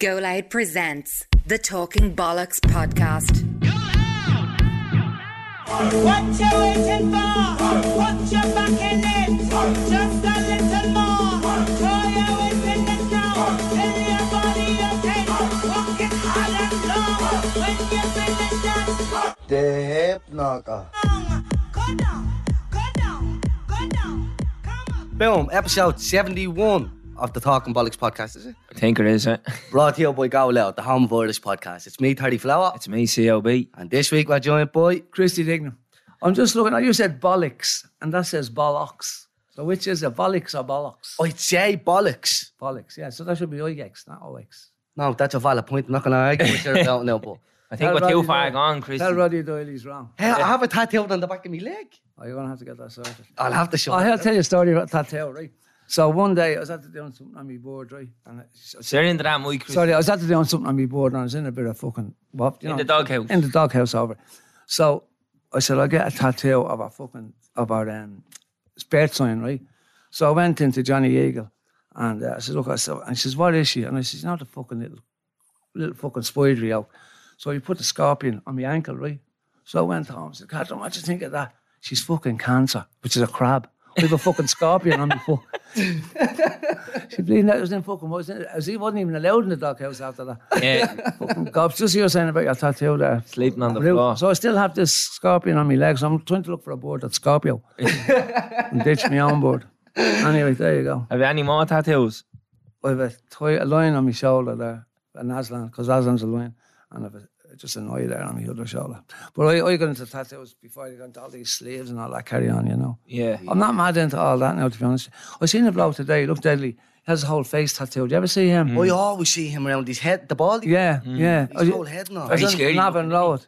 Go Loud presents the Talking Bollocks podcast. What you waiting for? Put your back in it. Just a little more. Throw your weight in it now. Tell your body okay. Walk it hard and long. When you finish that The hip knocker. go down, go down, go down. Come on. Boom, episode 71 of the Talking Bollocks podcast, is it? I think it is, it. Brought to you by Go Loud, the home of Irish podcast. It's me, Terry Flower, It's me, COB. and this week we're joined by Christy Dignam. I'm just looking at you said bollocks, and that says bollocks. So which is it, bollocks or bollocks? I'd say Bollocks. Bollocks, yeah. So that should be IX, not OX. No, that's a valid point. I'm not going to argue with you about it now, but I think Tell we're too far Doyle- gone, Chris. Tell Roddy Doyle he's wrong. hey, I have a tattoo on the back of my leg. Oh, you're going to have to get that sorted. I'll have to show Oh, you. I'll tell you a story about tattoo, right? So one day I was at the doing something on my board, right? And into that. Chris. sorry, I was at the doing something on my board, and I was in a bit of fucking what? You In know, the doghouse. In the doghouse over. So I said, I'll get a tattoo of a fucking of our um, birth sign, right? So I went into Johnny Eagle and uh, I said, Look, I said, and she says, What is she? And I said, She's not a fucking little little fucking spidery out. So he put the scorpion on my ankle, right? So I went home and said, Catherine, what do you think of that? She's fucking cancer, which is a crab. I have a fucking scorpion on my foot. she bleeding out was in fucking was as he wasn't even allowed in the doghouse after that. Yeah, Fucking cops. Just you were saying about your tattoo there. sleeping on the Blue. floor. So I still have this scorpion on my legs. I'm trying to look for a board that's Scorpio and ditch me on board. Anyway, there you go. Have you any more tattoos? I have a, toy, a line on my shoulder there, an Aslan, because Aslan's a line, and I've a, just an eye there on my other shoulder. But I, I got into tattoos before I got into all these sleeves and all that carry on, you know. Yeah. I'm not mad into all that now, to be honest. I seen a bloke today, he looked deadly. He has a whole face tattoo. Do you ever see him? Oh, I always see him around his head, the ball. Yeah, yeah. His whole head now. I was Very on scary Navan looking, Road.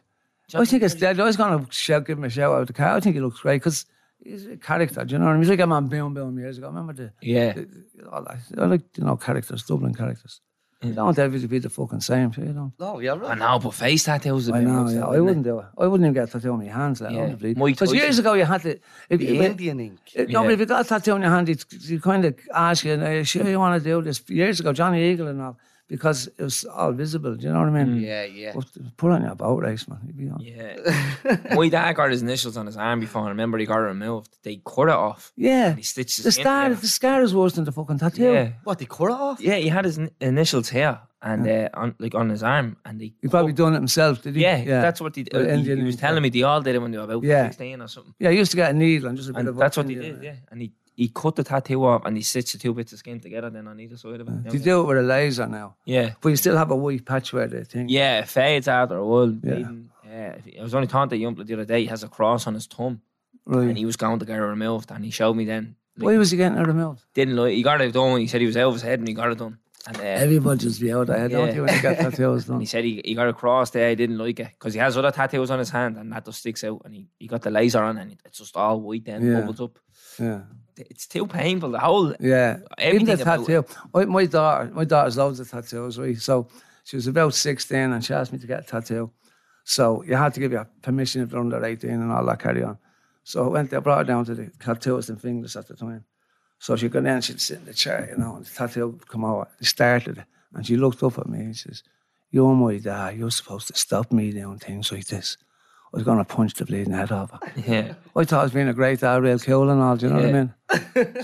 I think it's dead. I was going to shout, give him a shout out of the car. I think he looks great because he's a character. Do you know what I mean? He's like a man Boom Boom years ago. I Remember the, Yeah. the all that. I like you know characters, Dublin characters. You don't want to be the fucking same. So you know. No, yeah, I right. know, but face tattoos. a I bit know. much, Yeah, I isn't wouldn't do it. I wouldn't even get a tattoo on my hands. Like, Yeah. Because years ago you had to. If, The if- Indian ink. uh, No, but if you got a tattoo on your hand, you, you kind of ask you, are you sure you want to do this? Years ago, Johnny Eagle and all, because it was all visible. Do you know what I mean? Yeah, yeah. But Put on your boat race, man. You'd be on. Yeah. My dad got his initials on his arm before. I remember he got it removed. They cut it off. Yeah. And he stitched his The scar, the scar is worse than the fucking tattoo. Yeah. What, they cut it off? Yeah, he had his in- initials here and uh, on like on his arm, and they. He probably done it himself, did he? Yeah, that's what they. The he, Indian he was telling me they all did it when they were about Yeah. sixteen or something. Yeah, he used to get a needle and just a bit And of. that's what he did, yeah. And he, he cut the tattoo off and he stitched the two bits of skin together then on either side of it. They do it with a laser now, Yeah. but you still have a white patch where they think. Yeah, it fades after a while. Yeah. Yeah. I was only talking to Yump the other day. He has a cross on his thumb Right. and er he was going to get it removed and he showed me then. Like, Why was he er getting it removed? didn't like he got it done. He said he was out of his head and he got it done. And, uh, er- Everybody just be out there, don't Yeah. you, when you get tattoos done? he said he, he got a cross there. He didn't like it because he has other tattoos on his hand and that just sticks out. And he, he got the laser on and it's just all white then Yeah. bubbles up. Yeah. It's too painful. The whole Yeah, even the tattoo. My, my daughter, my daughter's loads of tattoos, right? So she was about sixteen, and she asked me to get a tattoo. So you had to give you permission if they're under eighteen and all that carry on. So I went there, brought her down to the tattooist and fingers at the time. So she got in, she'd sit in the chair, you know, and the tattoo would come out. It started, it, and she looked up at me and says, "You're my dad. You're supposed to stop me doing things like this." I was going to punch the bleeding head off her. yeah. I thought I was being a great dad, real cool and all. Do you know what I mean?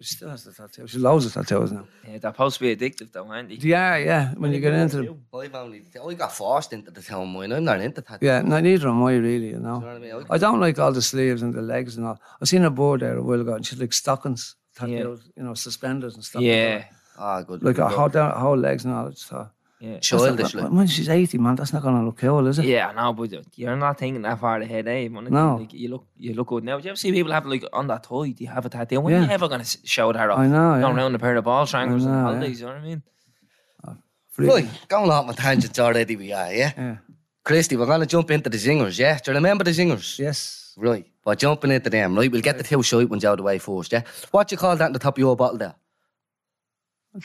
she still has the tattoo. She loads of tattoos now. yeah, they're supposed to be addictive though, aren't they? Yeah, yeah. When you get into them, I've only, I got forced into the town mine. I'm not into tattoos. yeah. No, neither am I really. You know. know what I mean? I don't like all the sleeves and the legs and all. I seen a board there a while ago, and she's like stockings, tattoos, you know, suspenders and stuff. Yeah. Ah, good. Like a good. whole, down, whole legs and all. It's, uh, Yeah. Childish, like. when she's eighty, man, that's not gonna look cool, is it? Yeah, I know, but you're not thinking that far ahead, eh? Man. No. Like, you look, you look good now. Do you ever see people have like on that toy? Do you have a tattoo? When Yeah. are you ever gonna s- show that off? I know, Going yeah. around a pair of ball strangles I and know, holidays. You know what I mean? Freaky. Right, going off my tangents already, we are, yeah? Yeah. Christy, we're going to jump into the zingers, yeah? Do you remember the zingers? Yes. Right, we're jumping into them, right? We'll get the two shite ones out of the way first, yeah? What you call that on the top of your bottle there?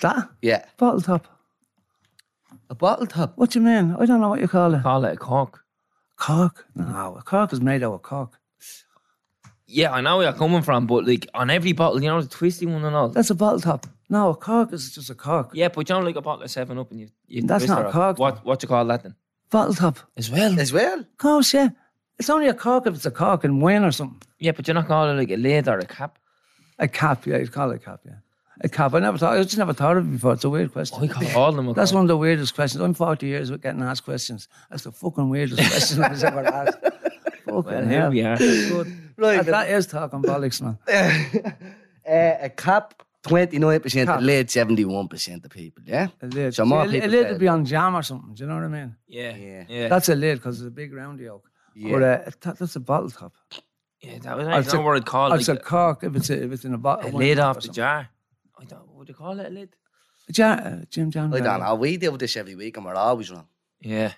That Yeah. bottle top. A bottle top? What do you mean? I don't know what you call it. Call it a cork. Cork? No, a cork is made out of cork. Yeah, I know where you're coming from, but like on every bottle, you know, the twisty one and all. That's a bottle top. No, a cork is just a cork. Yeah, but you don't like a bottle of Seven Up and you. you That's twist not it a off. cork, What what you call that then? Bottle top. As well. As well. Of course, yeah. It's only a cork if it's a cork and wine or something. Yeah, but you're not calling it like a lid or a cap. A cap, yeah, you'd call it a cap, yeah. A cap. I never thought, I just never thought of it before. It's a weird question. I call all of them. A That's cork. one of the weirdest questions. I'm 40 years with getting asked questions. That's the fucking weirdest question I was ever asked. Fucking Well, here hell. we are. Good. Right, That- that is talking bollocks, man. Uh, a cap, 29%, Cap. a lid, 71% of people, yeah? A lid. So more See, a, people a lid said- would be on jam or something. Do you know what I mean? Yeah, Yeah. yeah, That's a lid because it's a big round yolk. Yeah. But uh, that, that's a bottle top. yeah. That was I'd that's say- not what I'd call It's like a cork if it's, a, if it's in a bottle. a lid top off the something. jar. I don't. What would you call it? A lid? Ja- uh, Jim John. I don't know. We deal with this every week and we're always wrong. Yeah.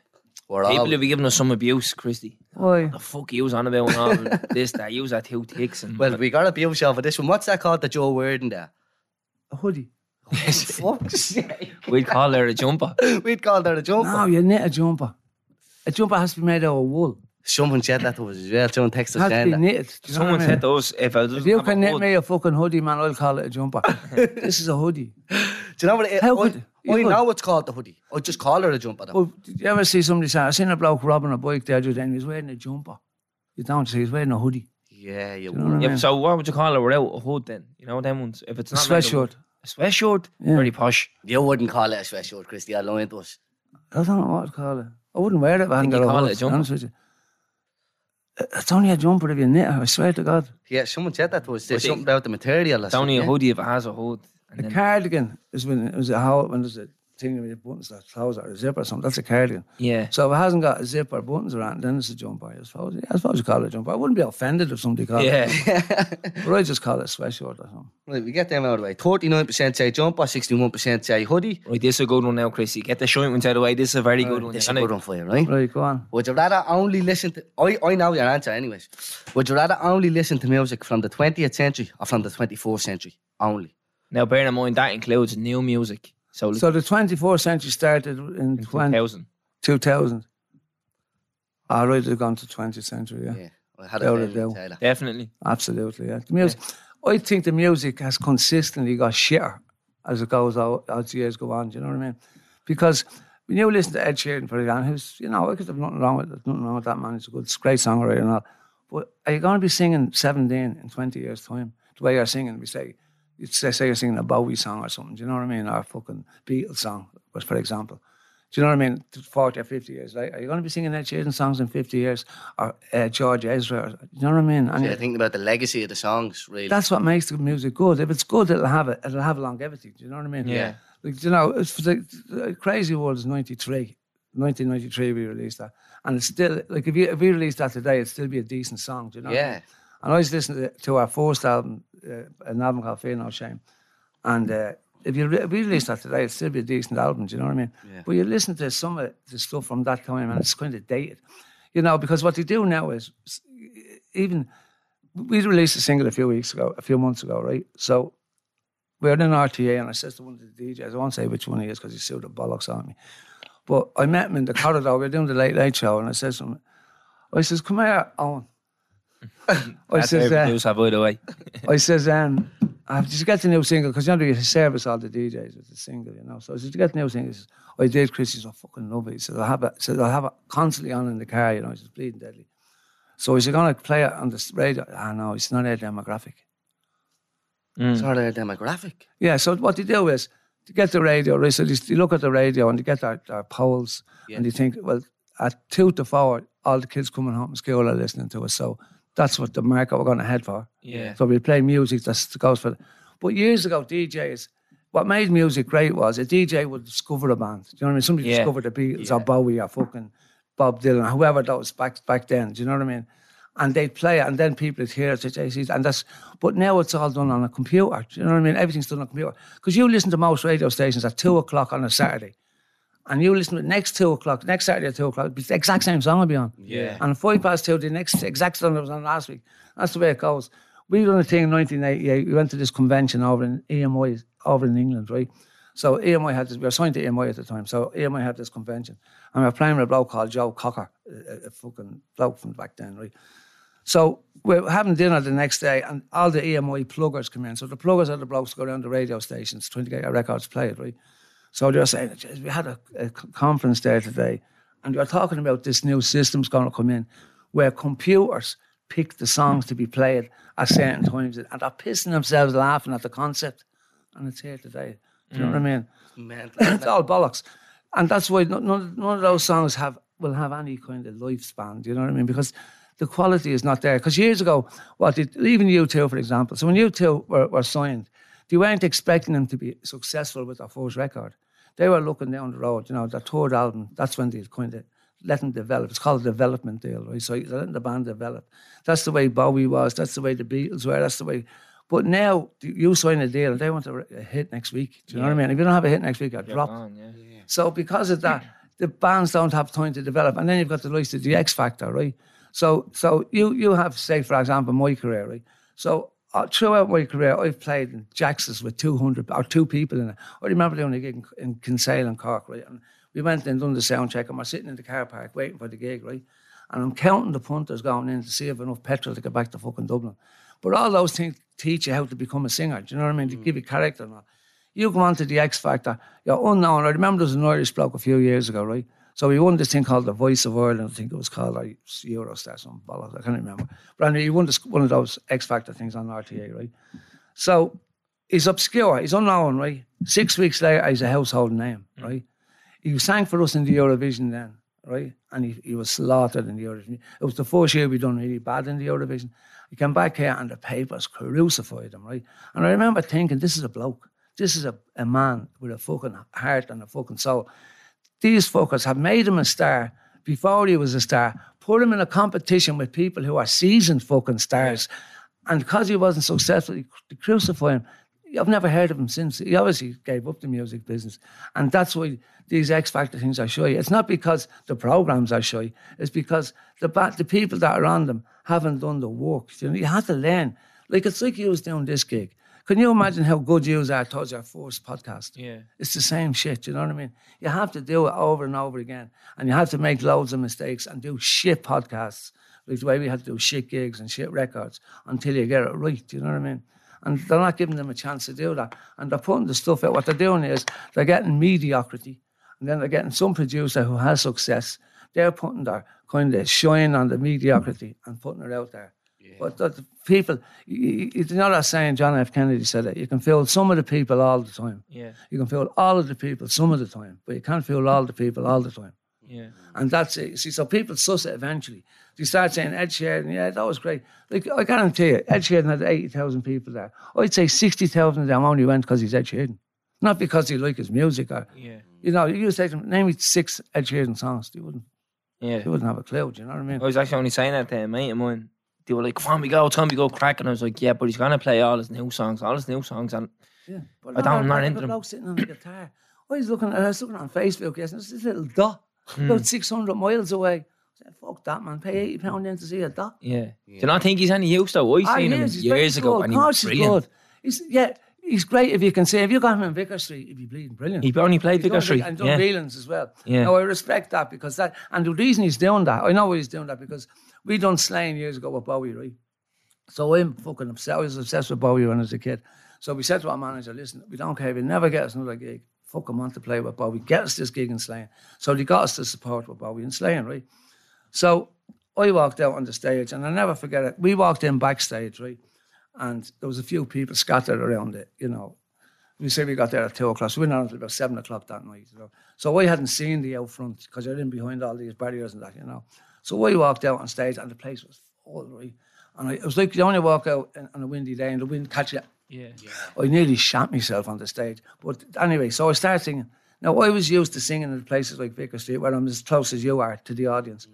We're People always... will be giving us some abuse, Christy. Why? The fuck you was on about and this, that. You was at two ticks and Well, we got a abuse over this one. What's that called, the Joe word in there? A hoodie. Fuck's we'd call her a jumper. We'd call that a jumper. No, you knit a jumper. A jumper has to be made out of wool. Someone said that to us as well. Someone texted It us to saying that. knitted. Do you know what Someone I said mean? to us if I If you can knit me a fucking hoodie, man, I'll call it a jumper. this is äh, a hoodie. Do you know what it How I, could- I you know what's called the hoodie. I just call it a jumper. Though. Well, did you ever see somebody say, I seen a bloke robbing a bike there just then, he was wearing a jumper. You don't see, he's wearing a hoodie. yeah, you know what I would. Yeah, mean? so what would you call her without a hood then? You know them ones. If it's A not like sweatshirt. A sweatshirt. Yeah. Very posh. You wouldn't call it a sweatshirt, Christy. I lying to us. I don't know what to call it. I wouldn't wear it if I hadn't Think got a call hood. it a to jumper? Honest with you. It's only a jumper if you knit it, I swear to God. Yeah, someone said that to us. There's But something about the material. Or It's only a hoodie if it has a hood. And A then, cardigan is when it was a how when there's a thing with the buttons that close or a zipper or something. That's a cardigan. yeah. So if it hasn't got a zip or buttons around, then it's a jumper. I suppose. Yeah, I suppose you call it a jumper. I wouldn't be offended if somebody called Yeah. it, but I just call it a sweatshirt or something. Right, we get them out of the way. 39% say jumper, 61% say hoodie. Right, this is a good one now, Chrissy. Get the short ones out of the way. This is a very good one. This is You're a good one for you, right? Right, go on. Would you rather only listen to... I, I know your answer anyways. Would you rather only listen to music from the 20th century or from the 24th century? Only. Now, bear in mind, that includes new music. So, So the 24th century started in 20, 2000. 2000. All right, they've gone to 20th century, yeah. Yeah. I had Without a a feeling, doubt. Taylor. Definitely. Absolutely, yeah. The music, I think the music has consistently got shitter as it goes out, as the years go on. Do you know what I mean? Because when you listen to Ed Sheeran, for example, who's, you know, I could have nothing wrong with it, nothing wrong with that man. He's a good, great songwriter and all. But are you going to be singing 17 in 20 years' time? The way you're singing, we say, you say, say you're singing a Bowie song or something, do you know what I mean? Or a fucking Beatles song, but for example. Do you know what I mean? 40 or 50 years later. Are you going to be singing Ed Sheeran songs in 50 years? Or uh, George Ezra? Or, do you know what I mean? And Yeah, thinking about the legacy of the songs, really. that's what makes the music good. If it's good, it'll have it. It'll have longevity. Do you know what I mean? Yeah. Like, you know, it's the, the Crazy World is ninety three. 1993 we released that, and it's still like if you if we released that today, it'd still be a decent song. Do you know? what I Yeah. And I was listening to, to our first album, uh, an album called Feel No Shame, and uh, if you re- we released that today, it'd still be a decent album. Do you know what I mean? Yeah. But you listen to some of the stuff from that time, and it's kind of dated. You know, because what they do now is even we released a single a few weeks ago, a few months ago, right? So we're in RTÉ, and I says to one of the DJs, I won't say which one he is because he sued the bollocks on me. But I met him in the corridor. We were doing the late late show, and I says to him, I says, "Come here, Owen." I That's says, how uh, produce, by the way. I says, um, I did you get the new single? Because you know, you service all the DJs with the single, you know. So I said, did you get the new single? He says, I did, Chris. He says, I fucking love it. He says, I have it. He says, I have it constantly on in the car, you know. He says, bleeding deadly. So is he going to play it on the radio? Ah, know it's not a demographic. It's not of demographic. Yeah, so what they do is to get the radio, right? So they, they look at the radio and they get their, their polls and they think, well, at two to four, all the kids coming home from school are listening to us. So that's what the market we're going to head for. Yeah. So we play music that goes for. But years ago, DJs, what made music great was a DJ would discover a band. Do you know what I mean? Somebody Yeah. discovered the Beatles or Bowie or fucking Bob Dylan or whoever that was back back then. Do you know what I mean? And they'd play it, and then people would hear it, say, and that's. But now it's all done on a computer. Do you know what I mean? Everything's done on a computer. Because you listen to most radio stations at two o'clock on a Saturday, and you listen to it next two o'clock, next Saturday at two o'clock, it's the exact same song I'll be on. Yeah. And five past two, the next exact song that was on last week. That's the way it goes. We were done a thing in 1988. We went to this convention over in EMI, over in England, right? So EMI had this, we were signed to EMI at the time. So EMI had this convention. And we were playing with a bloke called Joe Cocker, a, a fucking bloke from back then, right? So we're having dinner the next day, and all the EMI pluggers come in. So the pluggers are the blokes who go around the radio stations trying to get our records played, right? So they're saying, we had a conference there today, and they're talking about this new system's going to come in where computers pick the songs to be played at certain times, and they're pissing themselves laughing at the concept. And it's here today. Do you know what I mm. mean? Mental. it's all bollocks. And that's why none, none of those songs have will have any kind of lifespan. Do you know what I mean? Because the quality is not there. Because years ago, what did even U2, for example, so when U2 were, were signed, they weren't expecting them to be successful with their first record. They were looking down the road, you know, their third album, that's when they kind of let them develop. It's called a development deal, right? So they're letting the band develop. That's the way Bowie was, that's the way the Beatles were, that's the way. But now you sign a deal and they want a, a hit next week. Do you know what I mean? If you don't have a hit next week, you're dropped. Yeah. So because of that, the bands don't have time to develop, and then you've got the likes of the X Factor, right? So so you you have say for example my career, right? So uh, throughout my career, I've played in Jackson's with two hundred or two people in it. I remember doing a gig in, in Kinsale and Cork, right? And we went and done the sound check, and we're sitting in the car park waiting for the gig, right? And I'm counting the punters going in to see if enough petrol to get back to fucking Dublin. But all those things teach you how to become a singer. Do you know what I mean? To give you character and all. You go on to the X Factor, you're unknown. I remember there was an Irish bloke a few years ago, right? So he won this thing called the Voice of Ireland. I think it was called like You're a Star, some bollocks. I can't remember. But anyway, he won this, one of those X Factor things on RTÉ, right? So he's obscure, he's unknown, right? Six weeks later, he's a household name, mm. right? He sang for us in the Eurovision then, right? And he, he was slaughtered in the Eurovision. It was the first year we'd done really bad in the Eurovision. He came back here and the papers crucified him, right? And I remember thinking, this is a bloke. This is a, a man with a fucking heart and a fucking soul. These fuckers have made him a star before he was a star, put him in a competition with people who are seasoned fucking stars. And because he wasn't successful, they crucify him. I've never heard of him since. He obviously gave up the music business. And that's why these X Factor things are shy. It's not because the programs are shy, it's because the, ba- the people that are on them haven't done the work. You, know, you have to learn. Like, it's like you was doing this gig. Can you imagine how good you are towards your first podcast? Yeah. It's the same shit, you know what I mean? You have to do it over and over again. And you have to make loads of mistakes and do shit podcasts, like the way we had to do shit gigs and shit records until you get it right, you know what I mean? And they're not giving them a chance to do that. And they're putting the stuff out. What they're doing is they're getting mediocrity. And then they're getting some producer who has success. They're putting their kind of shine on the mediocrity and putting it out there. But the, people, you, you know that saying, John F. Kennedy said it, you can fool some of the people all the time. Yeah. You can fool all of the people some of the time, but you can't fool all the people all the time. Yeah. And that's it. See, so people suss it eventually. They start saying Ed Sheeran, yeah, that was great. Like I guarantee you, Ed Sheeran had eighty thousand people there. I'd say sixty thousand of them only went because he's Ed Sheeran, not because they like his music or Yeah. you know. You say to them, name me six Ed Sheeran songs, they wouldn't. Yeah. They wouldn't have a clue. Do you know what I mean? I was actually only saying that to a mate of mine. They were like, come on, we go, time we go crack. And I was like, yeah, but he's going to play all his new songs, all his new songs. And Yeah. But I don't- I'm not like into a them. bloke sitting on the guitar. I was looking. I was looking on Facebook yesterday. It's this little dot Hmm. about six hundred miles away. I said, "Fuck that, man! Pay eighty pound in to see a dot." yeah. Do you not think he's any use though? I Ah, seen he him is. He's very years ago good. and he was course he's brilliant. good. He's yeah. He's great if you can say if you got him in Vicar Street, he'd be bleeding brilliant. He only played He's Vicar Street. And done Yeah. Whelan's as well. Yeah. Now I respect that because that and the reason he's doing that, I know why he's doing that because we done Slane years ago with Bowie, right? So I'm fucking obsessed. I was obsessed with Bowie when I was a kid. So we said to our manager, listen, we don't care you never get us another gig. Fuck him on to play with Bowie. Get us this gig in Slane. So they got us to support with Bowie in Slane, right? So I walked out on the stage and I never forget it. We walked in backstage, right? And there was a few people scattered around it, you know. We say we got there at two o'clock, so we were not until about seven o'clock that night. You know? So I hadn't seen the out front because you're in behind all these barriers and that, you know. So I walked out on stage and the place was full, right? And I, it was like you only walk out on a windy day and the wind catch you. Yeah. yeah. I nearly shot myself on the stage. But anyway, so I started singing. Now, I was used to singing in places like Vicar Street where I'm as close as you are to the audience. Mm.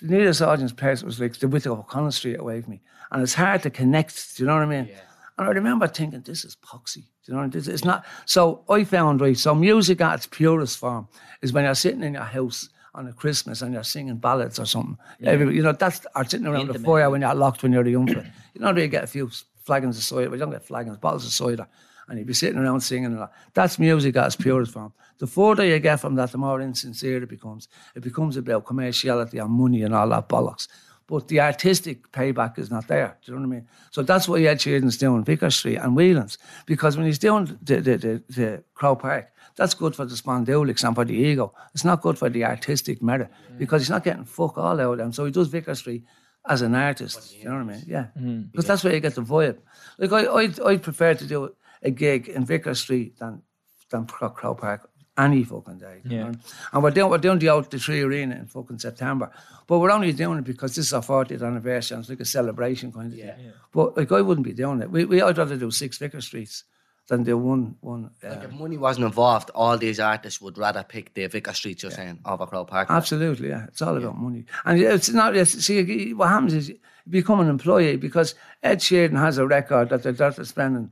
The nearest audience place was like the width of O'Connell Street away from me. And it's hard to connect, do you know what I mean? Yeah. And I remember thinking, this is poxy. Do you know what I mean? It's not. So I found, right, so music at its purest form is when you're sitting in your house on a Christmas and you're singing ballads or something. Everybody, you know, that's, or sitting around the Intimate, fire when you're locked when you're a young fella. You know, you get a few flagons of cider, but you don't get flagons, bottles of cider. And you'd be sitting around singing and that. That's music at its purest form. The further you get from that, the more insincere it becomes. It becomes about commerciality and money and all that bollocks. but the artistic payback is not there. Do you know what I mean? So that's what Ed Sheeran's doing Vicar Street and Whelan's because when he's doing the the, the, the Croke Park, that's good for the spondylics and for the ego. It's not good for the artistic merit because he's not getting fuck all out of them. So he does Vicar Street as an artist. You know what I mean? Yeah, because that's where you get the vibe. Like I, I, I prefer to do a gig in Vicar Street than than Croke Park any fucking day. Yeah. know? And we're doing we're doing the out the 3Arena in fucking September. But we're only doing it because this is our 40th anniversary and it's like a celebration kind of thing. Yeah. But like I wouldn't be doing it. We, we I'd rather do six Vicar Streets than do one one. Uh, Like if money wasn't involved, all these artists would rather pick the Vicar Street, you're saying, over Croke Park. Absolutely, yeah. It's all about money. And it's not, it's, see, what happens is you become an employee because Ed Sheeran has a record that they're, that they're spending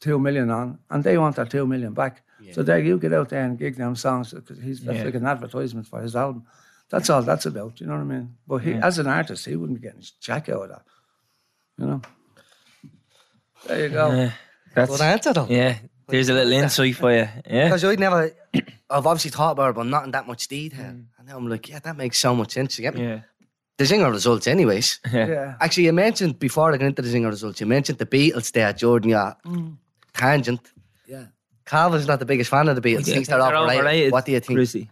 two million on and they want that two million back. So there you get out there and gig them songs because he's that's Yeah. like an advertisement for his album. That's all that's about, you know what I mean? But he, as an artist, he wouldn't be getting jack out of that. You know? There you go. Yeah, that's Good answer though. yeah. There's a little insight for you. Yeah, Because I'd never, I've obviously thought about it, but not in that much detail. Mm. And now I'm like, yeah, that makes so much sense. You get me? yeah, The Zinger results, anyways. Yeah. Actually, you mentioned before I got into the Zinger results, you mentioned the Beatles there, Jordan. Yeah, mm. tangent. Yeah. Calvin's not the biggest fan of the Beatles. You Thinks think they're overrated. What do you think? Chrissy?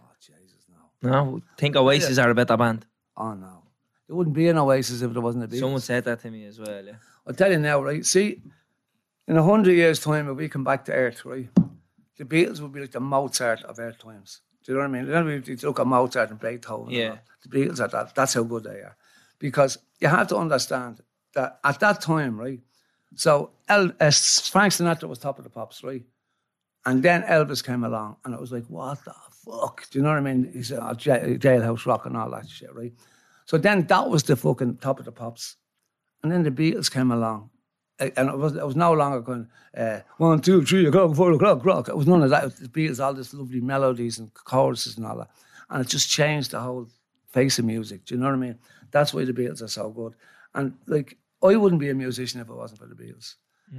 Oh, no, think Oasis are a better band. Oh no. There wouldn't be an Oasis if there wasn't a Beatles. Someone said that to me as well. Yeah. I'll tell you now, right? See, in a hundred years' time, if we come back to Earth, right, the Beatles will be like the Mozart of Earth times. Do you know what I mean? Then we look at Mozart and Beethoven. Yeah. all. The Beatles are that. That's how good they are. Because you have to understand that at that time, right? So El, uh, Frank Sinatra was top of the pops, right? And then Elvis came along, and it was like, what the fuck? Do you know what I mean? He said, oh, jail, Jailhouse Rock and all that shit, right? So then that was the fucking top of the pops. And then the Beatles came along. And it was, it was no longer going, uh, one, two, three o'clock, four o'clock, rock. It was none of that. It was the Beatles, all this lovely melodies and choruses and all that. And it just changed the whole face of music. Do you know what I mean? That's why the Beatles are so good. And like, I wouldn't be a musician if it wasn't for the Beatles.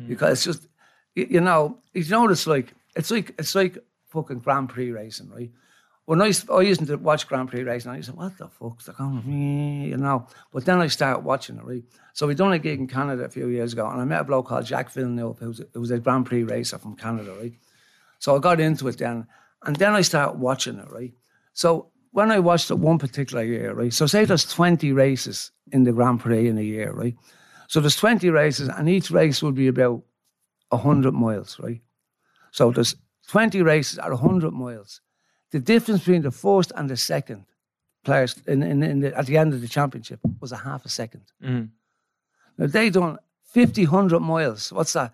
Because it's just, you, you know, you know what it's like? It's like, it's like fucking Grand Prix racing, right? When I, used- I used to watch Grand Prix racing, and I used to what the fuck's the going you know? But then I started watching it, right? So we done a gig in Canada a few years ago, and I met a bloke called Jacques Villeneuve, who was, who was a Grand Prix racer from Canada, right? So I got into it then, and then I started watching it, right? So when I watched it one particular year, right? So say there's 20 races in the Grand Prix in a year, right? So there's 20 races, and each race would be about 100 miles, right? So there's 20 races at 100 miles. The difference between the first and the second players in, in, in the, at the end of the championship was a half a second. Mm. Now they done 50, 100 miles. What's that?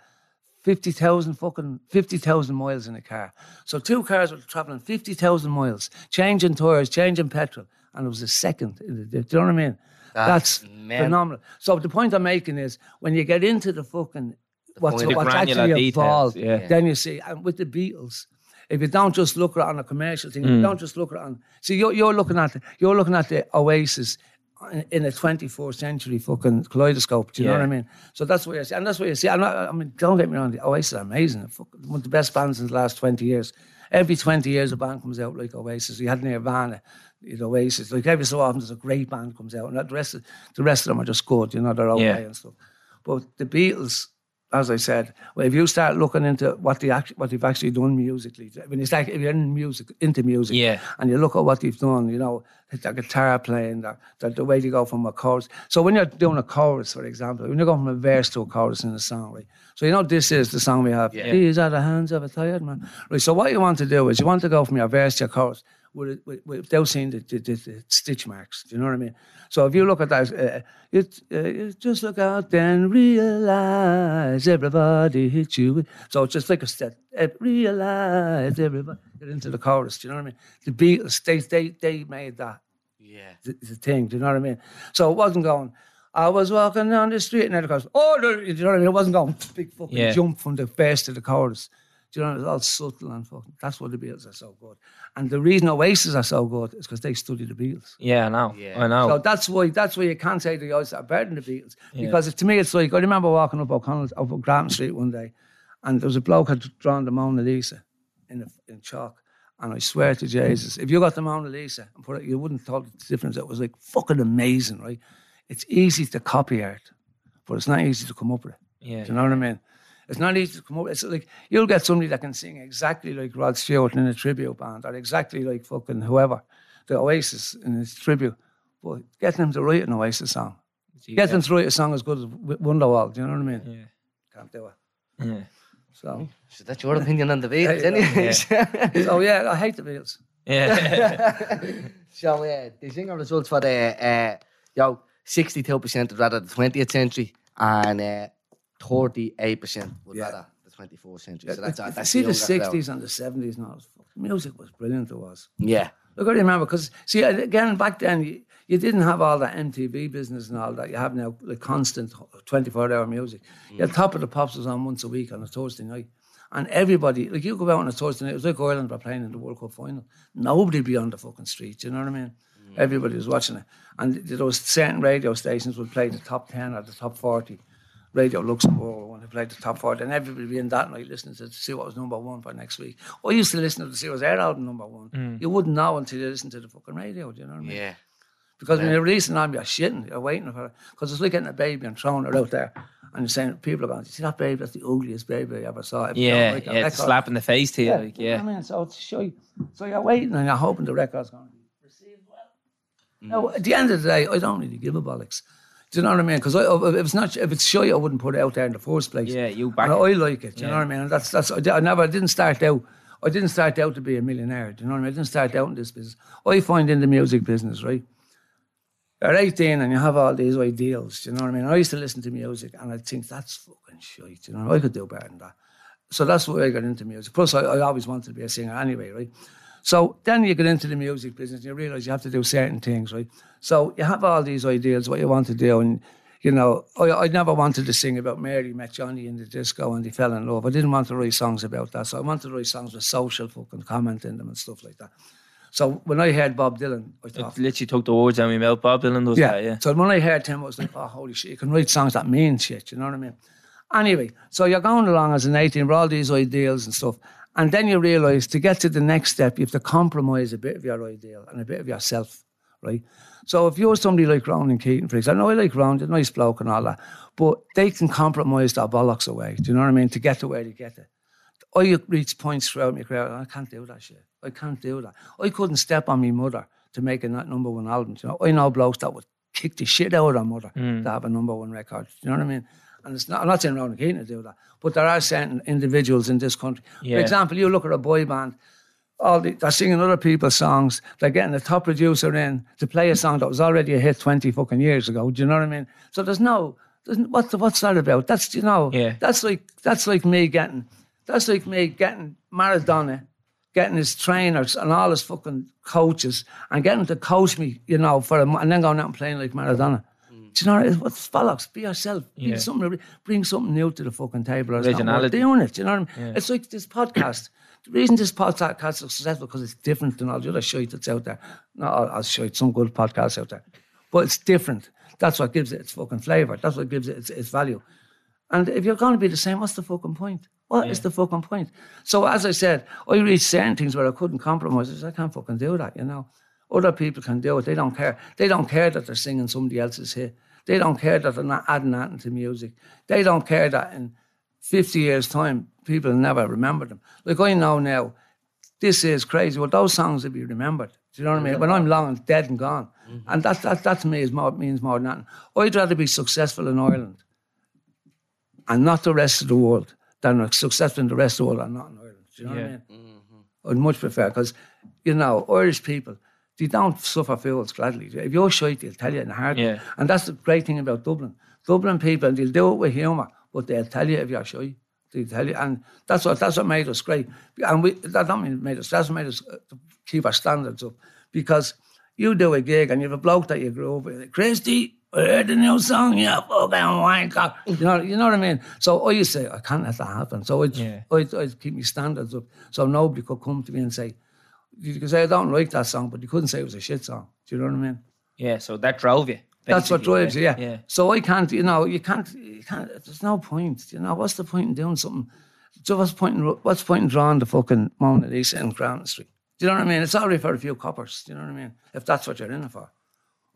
50,000 fucking 50,000 miles in a car. So two cars were traveling 50,000 miles, changing tires, changing petrol, and it was a second. In the, do you know what I mean? That's That's phenomenal. So the point I'm making is when you get into the fucking what's. The what's actually details, involved, yeah. then you see, and with the Beatles, if you don't just look at it on a commercial thing, if you mm. don't just look at it on, see, you're, you're looking at the, you're looking at the Oasis in, in a 24th century fucking kaleidoscope. Do you know what I mean? So that's what you see, and that's what you see. I'm not, I mean, don't get me wrong, the Oasis are amazing. They're one of the best bands in the last 20 years. Every 20 years, a band comes out like Oasis. You had Nirvana, you know, Oasis. Like every so often, there's a great band comes out, and the rest, of, the rest of them are just good. You know, they're okay Yeah. and stuff. But the Beatles, as I said, well, if you start looking into what they act, what they've actually done musically, when you start if you're in music into music, Yeah. and you look at what they've done, you know, the guitar playing, the, the, the way they go from a chorus. So when you're doing a chorus, for example, when you're going from a verse to a chorus in a song, right? So you know this is the song we have. Yeah. These are the hands of a tired man. Right. So what you want to do is you want to go from your verse to your chorus with, it- with, without seeing the, the, the, the stitch marks. Do you know what I mean? So if you look at that, uh, you, uh, you just look out and realize everybody hit you. with- So it's just like a step. Realize everybody get into the chorus. Do you know what I mean? The Beatles, they they they made that Yeah. the, the thing. Do you know what I mean? So it wasn't going. I was walking down the street and then it goes, oh, no, do you know what I mean? It wasn't going big fucking Yeah. jump from the verse to the chorus. Do you know? It was all subtle and fucking. That's why the Beatles are so good. And the reason Oasis are so good is because they study the Beatles. Yeah, I know. Yeah. I know. So that's why that's why you can't say the Oasis are better than the Beatles because to me it's like I remember walking up O'Connell up Grafton Street one day, and there was a bloke had drawn the Mona Lisa in a, in chalk, and I swear to Jesus, if you got the Mona Lisa and put it, you wouldn't tell the difference. It was like fucking amazing, right? it's easy to copy art, but it's not easy to come up with it. Yeah. Do you know what I mean? It's not easy to come up. It's like you'll get somebody that can sing exactly like Rod Stewart in a tribute band, or exactly like fucking whoever, the Oasis in his tribute. But get them to write an Oasis song. Get them to write a song as good as W- Wonderwall. Do you know what I mean? Yeah. Can't do it. Yeah. So, So that's your opinion on the Beatles, Yeah, anyways. so yeah, I hate the Beatles. Yeah. so uh, the zinger results for the uh, yo sixty two percent would rather the twentieth century and uh, thirty eight percent would Yeah. rather the twenty fourth century. So that's, you that's see the younger crowd. sixties and the seventies, and all, music was brilliant. It was. Yeah, Look, I remember because see again back then you, you didn't have all that MTV business and all that you have now, the constant twenty four hour music. Mm. Yeah, Top of the Pops was on once a week on a Thursday night, and everybody like you go out on a Thursday night. It was like Ireland were playing in the World Cup final. Nobody be on the fucking street. You know what I mean? Mm. Everybody was watching it, and those certain radio stations would play the top ten or the top forty. Radio Luxembourg when they played the top forty, and everybody be in that night listening to, to see what was number one for next week. I used to listen to see what was their album number one. Mm. You wouldn't know until you listen to the fucking radio. Do you know what I mean? yeah, Because when you're releasing an album, you're shitting, you're waiting for it. Because it's like getting a baby and throwing it out there. And you're saying, people are going, see that baby, that's the ugliest baby I ever saw. If you don't Yeah. like a Yeah. It's a slap in the face to you. Yeah, Like, you know yeah. what I mean? So it's show you. So you're waiting and you're hoping the record's going to be received well. Mm. Now, at the end of the day, I don't really give a bollocks. Do you know what I mean? Because if it's not, if it's shy, I wouldn't put it out there in the first place. Yeah, you back And I. I like it. Do you know what I mean? And that's that's. I, I never I didn't start out. I didn't start out to be a millionaire. Do you know what I mean? I didn't start out in this business. I find in the music business, right? You're 18 and you have all these ideals. Do you know what I mean? I used to listen to music and I'd think that's fucking shite. You know, I could do better than that. So that's why I got into music. Plus, I, I always wanted to be a singer anyway, right? So then you get into the music business and you realize you have to do certain things, right? So you have all these ideas, what you want to do. And, you know, I, I never wanted to sing about Mary met Johnny in the disco and they fell in love. I didn't want to write songs about that. So I wanted to write songs with social fucking comment in them and stuff like that. So when I heard Bob Dylan, I thought, It literally took the words out of my mouth. Bob Dylan does yeah. that, yeah. So when I heard him, I was like, oh, holy shit, you can write songs that mean shit, you know what I mean? Anyway, so you're going along as an 18 with all these ideals and stuff. And then you realise to get to the next step, you have to compromise a bit of your ideal and a bit of yourself, right? So if you're somebody like Ronan Keating, for example, I know I like Ronan, nice bloke and all that, but they can compromise their bollocks away, do you know what I mean, to get to where they get it. I reach points throughout my career, I can't do that shit. I can't do that. I couldn't step on my mother to make a number one album. You know, I know blokes that would kick the shit out of their mother mm. to have a number one record. Do You know what I mean? And it's not, I'm not saying Ronan Keating to do that, but there are certain individuals in this country. Yeah. For example, you look at a boy band, all the, they're singing other people's songs. They're getting the top producer in to play a song that was already a hit 20 fucking years ago. Do you know what I mean? So there's no, there's, n- what's, what's that about? That's, you know, Yeah. that's like, that's like me getting, that's like me getting Maradona, getting his trainers and all his fucking coaches and getting to coach me, you know, for a, and then going out and playing like Maradona. Do you know what? What's bollocks? Be yourself. Be Yeah. something. Bring something new to the fucking table. or Originality. Doing it. Do you know what I mean? It's like this podcast. The reason this podcast is successful because it's different than all the other shit that's out there. No, I'll show you some good podcasts out there, but it's different. That's what gives it its fucking flavour. That's what gives it its, its value. And if you're going to be the same, what's the fucking point? What is the fucking point? So as I said, I reached certain things where I couldn't compromise. I said, I can't fucking do that, you know. Other people can do it. They don't care. They don't care that they're singing somebody else's hit. They don't care that they're not adding that into music. They don't care that in 50 years' time, people will never remember them. Like I know now, this is crazy. Well, those songs will be remembered. Do you know what I mean? When I'm long and dead and gone. Mm-hmm. And that, that, that to me is more, means more than nothing. I'd rather be successful in Ireland and not the rest of the world than successful in the rest of the world and not in Ireland. Do you know Yeah. what I mean? Mm-hmm. I'd much prefer because, you know, Irish people, they don't suffer fools gladly. If you're shite, they'll tell you in a heartbeat. Yeah. And that's the great thing about Dublin. Dublin people, they'll do it with humour, but they'll tell you if you're shy. They'll tell you, and that's what that's what made us great. And we that don't mean made us. That's what made us uh, keep our standards up because you do a gig and you have a bloke that you grew up with, Christy. I heard the new song, yeah, fucking wanker. You know, you know what I mean. So I used to say, I can't let that happen. So I'd, Yeah. I'd, I'd keep my standards up, so nobody could come to me and say, you could say I don't like that song, but you couldn't say it was a shit song. Do you know what I mean? Yeah, so that drove you. That's what drives you, yeah. Yeah. So I can't, you know, you can't, you can't. There's no point, you know. What's the point in doing something? So what's the point in what's the point in drawing the fucking Mona Lisa in Grafton Street? Do you know what I mean? It's already for a few coppers. Do you know what I mean? If that's what you're in it for,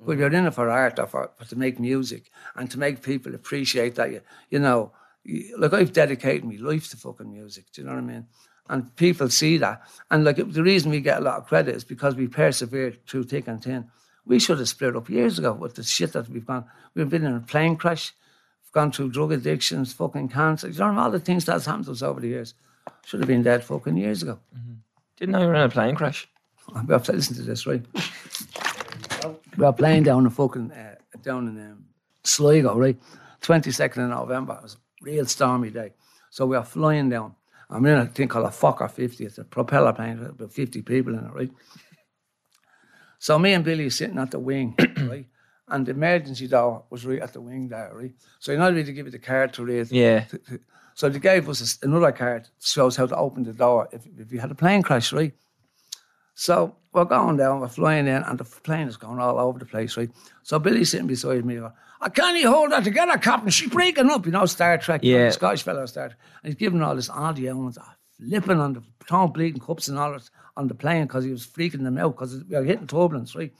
But you're in it for art or for, for to make music and to make people appreciate that you, you know, you, like I've dedicated my life to fucking music. Do you know what I mean? And people see that. And like the reason we get a lot of credit is because we persevered through thick and thin. We should have split up years ago with the shit that we've gone. We've been in a plane crash, we've gone through drug addictions, fucking cancer. You know all the things that's happened to us over the years. Should have been dead fucking years ago. Didn't know you were in a plane crash. We have to listen to this, right? we were playing down in fucking uh, down in um, Sligo, right? Twenty second of November. It was a real stormy day, so we are flying down. I'm in a thing called a Fokker 50. It's a propeller plane with about 50 people in it, right? So me and Billy are sitting at the wing, right? And the emergency door was right at the wing there, right? So not really to give you the card to read. Yeah. So they gave us another card shows how to open the door if, if you had a plane crash, right? So we're going down, we're flying in, and the plane is going all over the place, right? So Billy's sitting beside me, going, I can't even hold her together, Captain. She's breaking up, you know, Star Trek. you know, Yeah. the Scottish fellow Star Trek. And he's giving all this, the elements, ah, flipping on the, throwing bleeding cups and all that on the plane because he was freaking them out because we were hitting turbulence, right?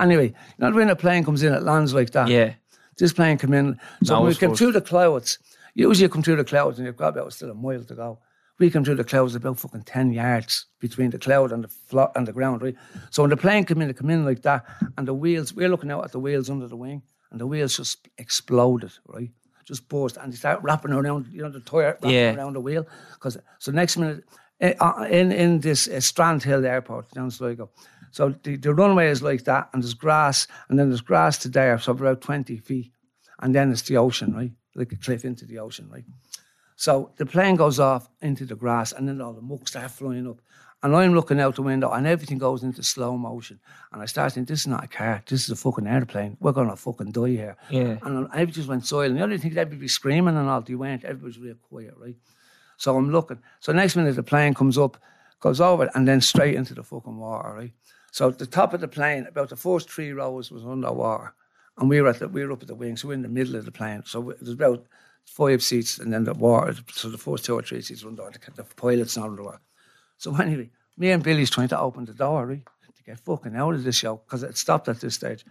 Anyway, you know, when a plane comes in, it lands like that. Yeah. This plane come in. So when we came through the clouds. Usually you come through the clouds and you've got about still a mile to go. We come through the clouds about fucking 10 yards between the cloud and the flo- and the ground, right? So when the plane came in, it came in like that, and the wheels, we're looking out at the wheels under the wing, and the wheels just exploded, right? Just burst, and they start wrapping around, you know, the tire wrapping Yeah. around the wheel. Cause, so next minute, eh, uh, in, in this uh, Strandhill Airport down Sligo, so the, the runway is like that, and there's grass, and then there's grass to there, so about 20 feet. And then it's the ocean, right? Like a cliff into the ocean, right? So the plane goes off into the grass, and then all the muck start flying up. And I'm looking out the window, and everything goes into slow motion. And I start thinking, this is not a car, this is a fucking airplane. We're going to fucking die here. Yeah. And everybody just went silent. The only think everybody be screaming and all, they weren't. Everybody's real quiet, right? So I'm looking. So next minute, the plane comes up, goes over, and then straight into the fucking water, right? So the top of the plane, about the first three rows was underwater. And we were at the, we were up at the wing, so we're in the middle of the plane. So we- there's about five seats, and then the water. So the first two or three seats run down. The, the pilot's not underwater. So anyway, me and Billy's trying to open the door, right, to get fucking out of the show because it stopped at this stage.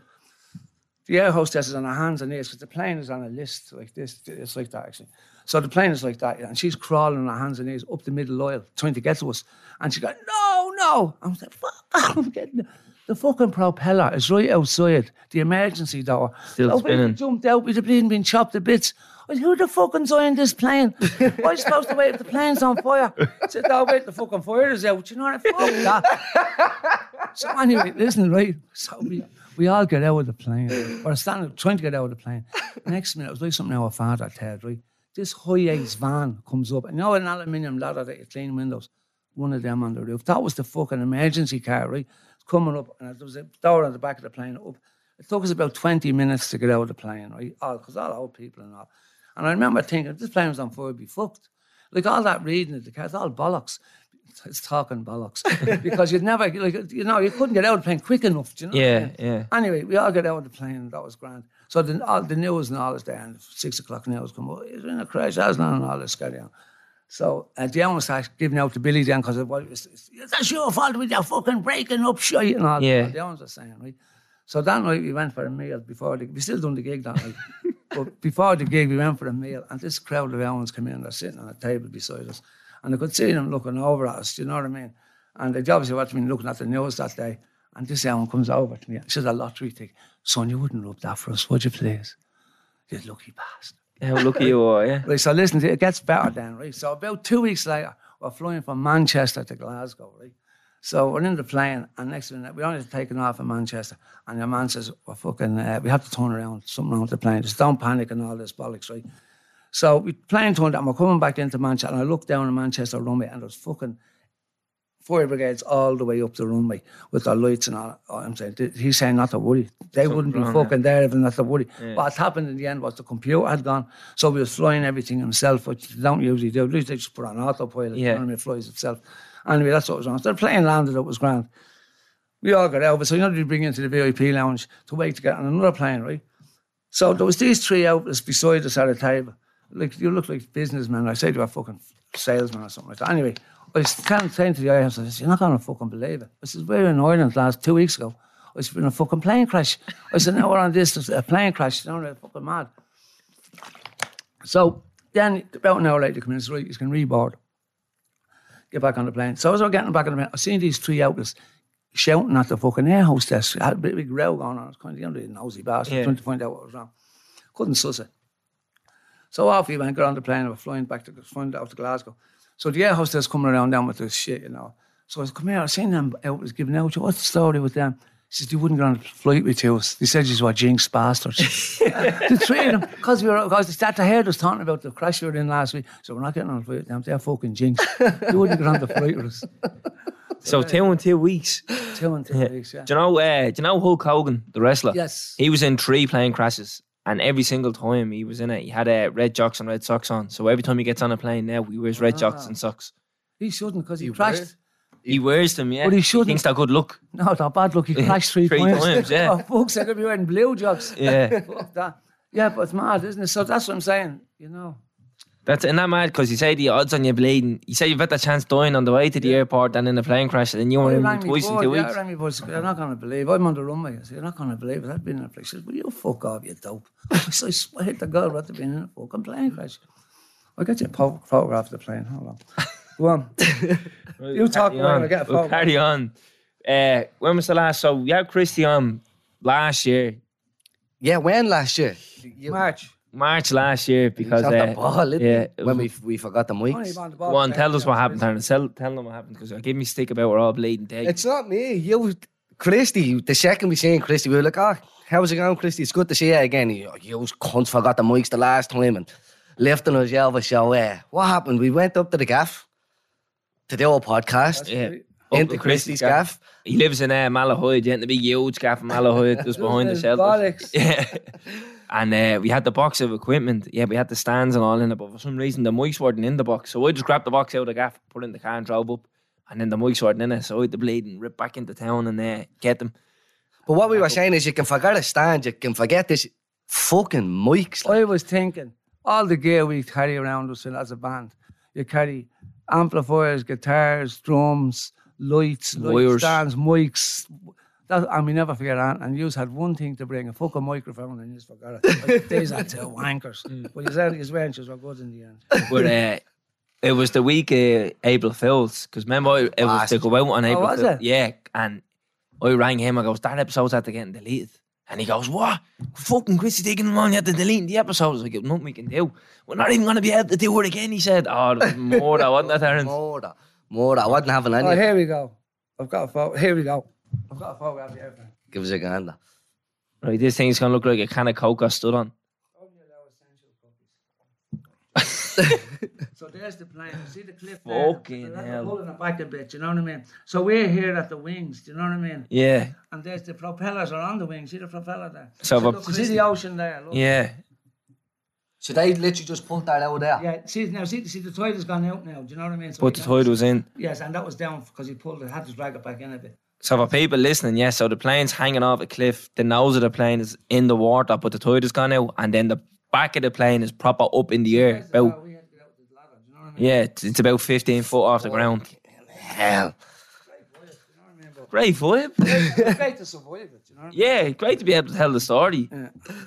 The air hostess is on her hands and knees because the plane is on a list like this. It's like that actually. So the plane is like that, and she's crawling on her hands and knees up the middle aisle trying to get to us. And she got no, no. I was like, fuck, I'm getting the, the fucking propeller is right outside the emergency door. Still so spinning. jumped out with the plane being chopped to bits. Who the fucking's on this plane? Why are you supposed to wait if the plane's on fire? I said, no, wait, the fucking fire is out. You know what? Fuck that. So anyway, listen, right? So we, we all get out of the plane. We're standing, trying to get out of the plane. Next minute, it was like something our father said, right? This high-ace van comes up. And you know an aluminium ladder that you clean windows? One of them on the roof. That was the fucking emergency car, right? Coming up, and there was a door on the back of the plane up. It took us about 20 minutes to get out of the plane, right? All because all old people and all. And I remember thinking, this plane was on fire, be fucked. Like all that reading of the car, it's all bollocks. It's talking bollocks. because you'd never, like, you know, you couldn't get out of the plane quick enough. Do you know what I Yeah, mean? yeah. Anyway, we all get out of the plane, and that was grand. So the, all, the news and all is there, and six o'clock news come up. He's in a crash, that's not and all this carry on. So uh, the owner starts giving out to Billy then because it was, it's, it's, that's your fault with your fucking breaking up shit and all. Yeah. The owners are saying, right? So that night we went for a meal before the, we still done the gig that night. but before the gig we went for a meal and this crowd of Owens came in, they're sitting on a table beside us. And I could see them looking over at us, do you know what I mean? And they obviously watched me looking at the news that day. And this Owen comes over to me and says a lottery ticket. Son, you wouldn't rub that for us, would you please? You lucky bastard. How lucky you are, yeah. Right, so listen, it gets better then, right? So about two weeks later, we're flying from Manchester to Glasgow, right? So we're in the plane, and next minute, we only taken off in Manchester, and your man says, we're fucking, uh, we have to turn around, something wrong with the plane. Just don't panic and all this bollocks, right? So we plane turned, and we're coming back into Manchester, and I looked down at Manchester runway, and there's fucking fire brigades all the way up the runway with their lights and all. Oh, I'm saying, he's saying not to worry. They wouldn't be wrong, yeah. fucking there if not to worry. What happened in the end was the computer had gone, so we was flying everything himself, which they don't usually do. At least they just put on autopilot, you Yeah. know what I mean? It flies itself. Anyway, that's what was wrong. So the plane landed, it was grand. We all got out of. So you know, you bring into the VIP lounge to wait to get on another plane, right? So there was these three outlets beside us at a table. Like you look like businessmen. I say they were fucking salesmen or something like that. Anyway, I was kind of saying to the IHS, I said, You're not gonna fucking believe it. I said, we were in Ireland last two weeks ago. I said, in a fucking plane crash. I said, no, we're on this, there's a plane crash. You know, they're fucking mad. So then, about an hour later, come in said, right, you can reboard. Get back on the plane. So as I was getting back on the plane, I seen these three outlets shouting at the fucking air hostess. I Had a big, big row going on. I was kind of, you know, the nosy bastard, Yeah. trying to find out what was wrong. Couldn't suss it. So off we went, got on the plane, and we're flying back to flying out to Glasgow. So the air hostess coming around down with this shit, you know. So I was come here, I seen them out was giving out. What's the story with them? She says, they wouldn't get on a flight with you. They said you were jinx bastards. the three of them, because we were, because they started to hear us talking about the crash we were in last week. So we're not getting on a flight with them. They're fucking jinx. they wouldn't get on the flight with us. So two and two weeks. Two and two Yeah. weeks, yeah. Do you know? Uh, do you know Hulk Hogan, the wrestler? Yes. He was in three plane crashes, and every single time he was in it, he had uh, red jocks and red socks on. So every time he gets on a plane now, he wears red jocks and socks. He shouldn't because he, He crashed. wears- He wears them, yeah. But he shouldn't. He thinks they're good luck. No, they're bad luck. He crashed three, Three times, yeah. oh, fuck's sake, I'd be wearing blue jocks. Yeah. Yeah, but it's mad, isn't it? So that's what I'm saying, you know. That's in that mad because you say the odds on you bleeding. You say you've had the chance dying on the way to the airport and in a plane crash, and you Well, were he in rang me twice in before, two yeah, weeks. rang me before, he said, You're not going to believe. I'm on the runway. I said, You're not going to believe it. I've been in a place. He said, Well, you fuck off, you dope. I said, I swear to God, what have been in a fucking plane crash. I'll get you a po- photograph of the plane. Hold on. Go on. you talk Carry about on. it. I get a We'll photograph. carry on. Uh, when was the last? So we had Christy on last year, Yeah, when last year? You, March. March last year, because shot uh, the ball, didn't yeah, yeah, when we we forgot the Only mics. on the ball Go on, tell us what happened, it's- Tell, tell them what happened because I gave me stick about we're all bleeding day. It's not me. You, Christy. The second we seen Christy, we were like, "Oh, how's it going, Christy? It's good to see you again." You, you cunts forgot the mics the last time and lifting us over. So, uh, what happened? We went up to the gaff to do a podcast yeah. great. Into to Christy's gaff. He lives in uh, Malahide, yeah, in the big huge gaff in Malahide, just behind the Those shelters. bollocks. Yeah. And uh, we had the box of equipment. Yeah, we had the stands and all in it, but for some reason the mics weren't in the box. So I just grabbed the box out of the gaff, put it in the car and drove up. And then the mics weren't in it. So I had to bleed and rip back into town and uh, get them. But what we were saying is, you can forget a stand, you can forget this fucking mics. like. I was thinking, all the gear we carry around us as a band, you carry amplifiers, guitars, drums, lights, light Wires. stands, mics. That, and we never forget that. And you had one thing to bring, a fucking microphone, and you just forgot it. Like, These are two wankers. But you said his ventures were good in the end. But uh, it was the week of April Fools. Because remember, it was to go out on April was Fools. it? Yeah. And I rang him. I goes, that episode's had to get deleted. And he goes, what? Fucking Chrissy taking them on. You had to delete the episodes. I go, nothing we can do. We're not even going to be able to do it again. He said, oh, there was more that, wasn't there, Terence? More that, more that. I wasn't having any. Oh, here we go. I've got a photo. Here we go. I've got a photo of everything. Give us a gander. Right, this thing's going to look like a can of Coke I stood on. Oh, so there's the plane. You see the cliff there? Fucking That's hell. Pulling it back a bit, you know what I mean? So we're here at the wings, do you know what I mean? Yeah. And there's the propellers are on the wings. See the propeller there? So the- look, see the ocean there? Look. Yeah. So they literally just pulled that out there. Yeah, see now, see, see the tide has gone out now. Do you know what I mean? So But the can't- tide was in. Yes, and that was down because he pulled it. Had to drag it back in a bit. So for people listening, yes, so the plane's hanging off a cliff. The nose of the plane is in the water, but the tide has gone out. And then the back of the plane is proper up in the air. About, we had to get out with the ladder, you know I mean? yeah, it's, it's about 15 foot off the ground. Hell. Great vibe. It's great to survive it, you know what I mean? Yeah, great to be able to tell the story.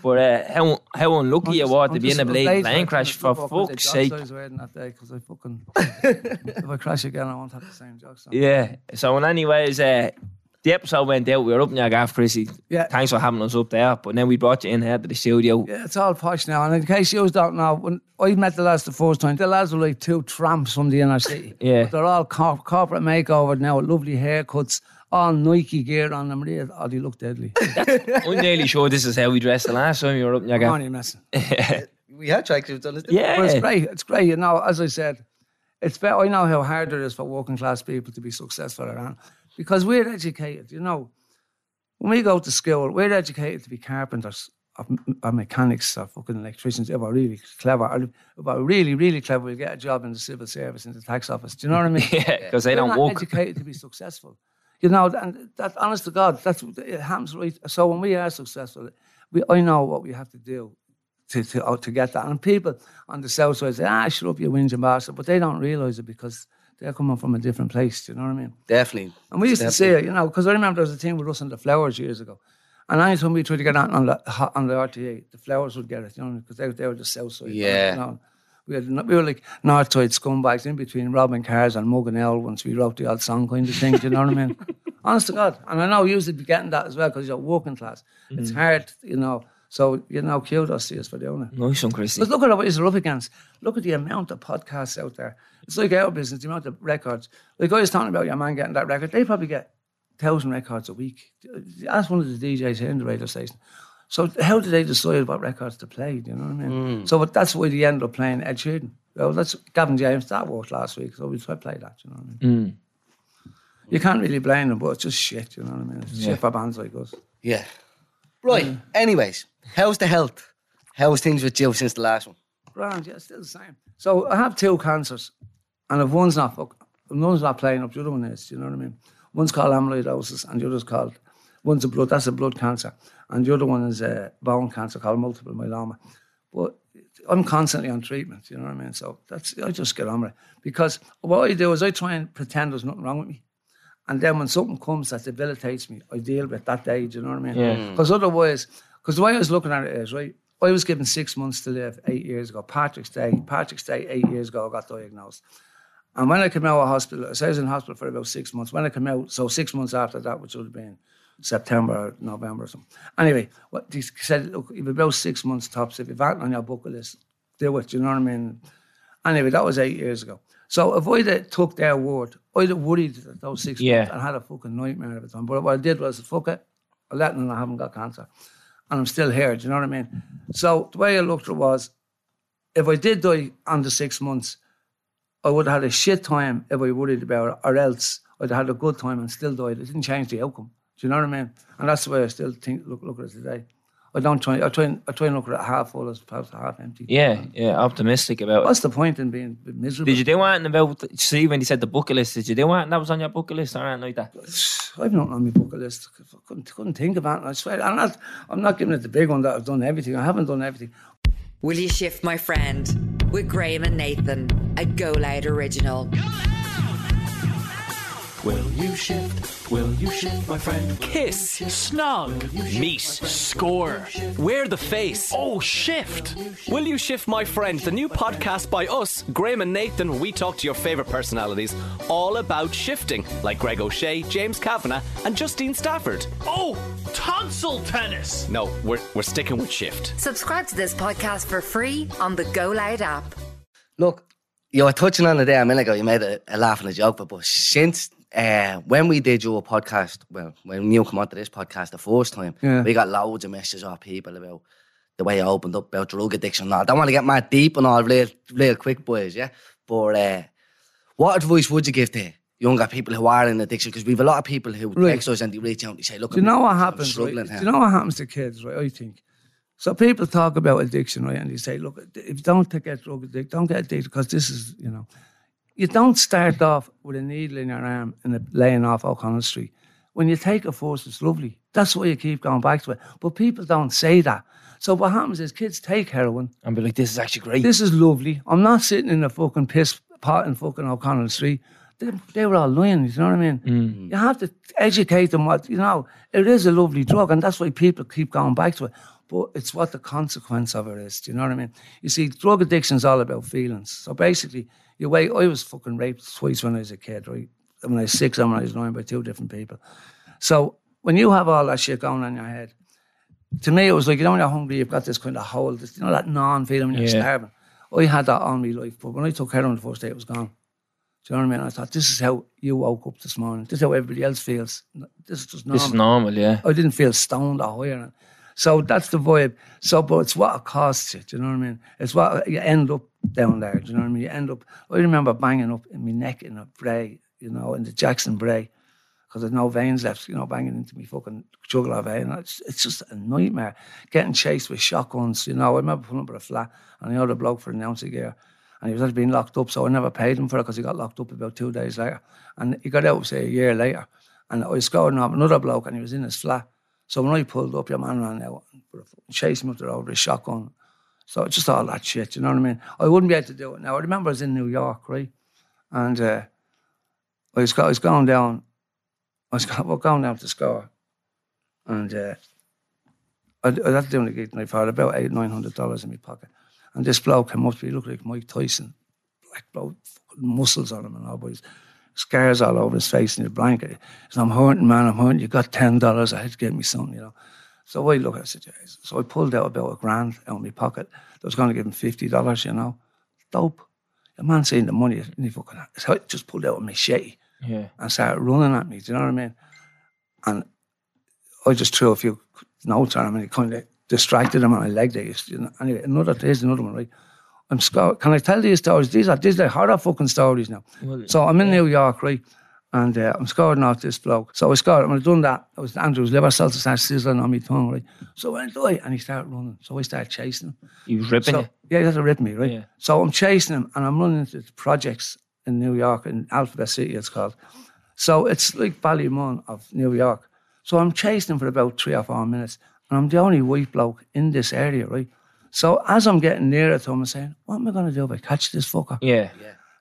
But uh, how how unlucky you were to be in a bleeding plane crash for fuck's sake. I was wearing that day because I fucking if I crash again, I won't have the same jokes. On. Yeah. So, in anyways, uh, the episode went out. We were up in your gaff, Chrissy. Yeah. Thanks for having us up there. But then we brought you in here to the studio. Yeah, it's all posh now. And in case you don't know, when I met the lads the first time, the lads were like two tramps from the inner city. Yeah. But they're all corp- corporate makeover now, lovely haircuts, all Nike gear on them. Really, oh, they look deadly. I'm nearly sure this is how we dressed the last time you were up in your I'm gaff. only messing. We had tracksuits on this. Yeah. But it's great. It's great. You know, as I said, it's better. I know how hard it is for working class people to be successful around because we're educated. You know, when we go to school, we're educated to be carpenters or, or mechanics or fucking electricians. If we're really clever, or if we're really, really clever, we'll get a job in the civil service, in the tax office. Do you know what I mean? Yeah, because they We're don't not walk. educated to be successful. You know, and that honest to God, that's it happens right. So when we are successful, we I know what we have to do to to, uh, to get that. And people on the south side say, "Ah, shut up, you whinging bastard," but they don't realise it because they're coming from a different place. Do you know what I mean? Definitely. And we used to say it, you know, because I remember there was a thing with us and the flowers years ago. And anytime we tried to get on on the on the RTÉ, the flowers would get it, you know, because they, they were the south side. Yeah. You know. We, had, we were like north side scumbags in between robbing cars and mugging L once we wrote the old song kind of thing, do you know what I mean? Honest to God. And I know you used to be getting that as well because you're working class. It's mm. hard, you know. So, you know, kudos to us for doing it. Nice one, Christy. But look at what you're up against. Look at the amount of podcasts out there. It's like our business, the amount of records. Like I was talking about your man getting that record, they probably get thousand records a week. Ask one of the DJs here in the radio station. So how do they decide what records to play? Do you know what I mean? Hmm. So but that's why they ended up playing Ed Sheeran. Well, that's Gavin James. That worked last week, so we try to play that. You know what I mean? Hmm. You can't really blame them, but it's just shit. You know what I mean? It's shit for bands like us. Yeah. Right. Anyways, how's the health? How's things with you since the last one? Grand, yeah, still the same. So I have two cancers, and if one's not fuck, if one's not playing up, the other one is. You know what I mean? One's called amyloidosis, and the other's called one's a blood. That's a blood cancer, and the other one is a bone cancer called multiple myeloma. But I'm constantly on treatment. You know what I mean? So that's I just get on with it because what I do is I try and pretend there's nothing wrong with me. And then when something comes that debilitates me, I deal with that day. Do you know what I mean? Yeah. Because otherwise, because the way I was looking at it is, right, I was given six months to live eight years ago. Patrick's Day, Patrick's Day, eight years ago, I got diagnosed. And when I came out of hospital, so I was in hospital for about six months. When I came out, so six months after that, which would have been September or November or something. Anyway, what he said, look, you've about six months tops. If you've had on your bucket list, do it. Do you know what I mean? Anyway, that was eight years ago. So if I'd have took their word, I'd have worried that those six Yeah. months and had a fucking nightmare every time. But what I did was, fuck it, I let them I haven't got cancer. And I'm still here, do you know what I mean? So the way I looked at it was, if I did die under six months, I would have had a shit time if I worried about it, or else I'd have had a good time and still died. It didn't change the outcome. Do you know what I mean? And that's the way I still think, look, look at it today. I don't try, I try, and, I try and look at it half full as opposed to half empty. Yeah, yeah, optimistic about it. What's the point in being miserable? Did you do anything about, see when you said the bucket list, did you do anything that was on your bucket list or anything like that? I've not on my bucket list. I couldn't, couldn't think about it. I swear. I'm not, I'm not giving it the big one that I've done everything. I haven't done everything. Will you shift my friend? With Graham and Nathan, a Go Loud original. Will you shift? Will you shift, my friend? Kiss, snog, meet, score. Wear the face. Oh, shift. Will You Shift My Friend, the new podcast by us, Graham and Nathan, where we talk to your favourite personalities, all about shifting, like Greg O'Shea, James Kavanagh, and Justine Stafford. Oh, tonsil tennis. No, we're, we're sticking with shift. Subscribe to this podcast for free on the Go Loud app. Look, you were touching on it there a minute ago. You made a, a laugh and a joke, but, but since uh, when we did your podcast, well, when you come onto this podcast the first time, Yeah. we got loads of messages off people about the way I opened up about drug addiction. and all. I don't want to get mad deep and all real, real quick, boys, yeah? But uh, what advice would you give to younger people who are in addiction? Because we have a lot of people who Right. text us and they reach out and they say, look, Do you know what I'm happens? Right? Do you know what happens to kids, right? I think. So people talk about addiction, right? And they say, look, if you don't get drug addicted, don't get addicted because this is, you know, you don't start off with a needle in your arm and laying off O'Connell Street. When you take a force, it's lovely. That's why you keep going back to it. But people don't say that. So what happens is kids take heroin. And be like, this is actually great. This is lovely. I'm not sitting in a fucking piss pot in fucking O'Connell Street. They, they were all lying, you know what I mean? Mm. You have to educate them what, you know, it is a lovely drug and that's why people keep going back to it. But it's what the consequence of it is, do you know what I mean? You see, drug addiction is all about feelings. So basically, you wait, I was fucking raped twice when I was a kid, right? When I was six and when I was nine by two different people. So when you have all that shit going on in your head, to me, it was like, you know, when you're hungry, you've got this kind of hole, this, you know, that non feeling when you're Yeah. starving. I had that all my life, but when I took heroin the first day, it was gone. Do you know what I mean? I thought, this is how you woke up this morning. This is how everybody else feels. This is just normal. This is normal, yeah. I didn't feel stoned or higher. So that's the vibe. So, but it's what it costs you. Do you know what I mean? It's what you end up down there. Do you know what I mean? You end up. I remember banging up in my neck in a bray, you know, in the Jackson bray, because there's no veins left. You know, banging into me fucking jugular vein. It's, it's just a nightmare. Getting chased with shotguns. You know, I remember pulling up with a flat, and had a bloke for an ounce of gear. And he was actually being locked up, so I never paid him for it because he got locked up about two days later. And he got out, say, a year later. And I was scoring up another bloke, and he was in his flat. So when I pulled up, your man ran out and a chased him up the road with a shotgun. So just all that shit, you know what I mean? I wouldn't be able to do it now. I remember I was in New York, right? And uh, I was, I was going down, I was go- going down to score, and uh, I, I had to do the gig night for about eight, nine hundred dollars in my pocket. And this bloke came up to me, he looked like Mike Tyson, black bloke, muscles on him and all, but scars all over his face and his blanket. He said, I'm hurting, man, I'm hurting. You got ten dollars, I had to get me something, you know. So I look, I said, "Yes." so I pulled out about a grand out of my pocket. I was going to give him fifty dollars, you know. Dope. The man seeing the money, and he fucking so I just pulled out a machete Yeah. and started running at me. Do you know what I mean? And I just threw a few notes at him, and he kind of distracted him, and I legged it. You know? Anyway, another here's another one, right? I'm scared. Can I tell these stories? These are these are horror fucking stories now. so I'm in New York, right? And uh, I'm scoring off this bloke. So I scored him. When I done that, it was Andrew's liver cells started sizzling on my tongue, right? So I went, "Oi," and he started running. So I started chasing him. He was ripping So, you. yeah, he had to rip me, right? Yeah. So I'm chasing him and I'm running into the projects in New York, in Alphabet City, it's called. So it's like Ballymun of New York. So I'm chasing him for about three or four minutes, and I'm the only white bloke in this area, right? So as I'm getting nearer to him, I'm saying, What am I going to do if I catch this fucker? Yeah.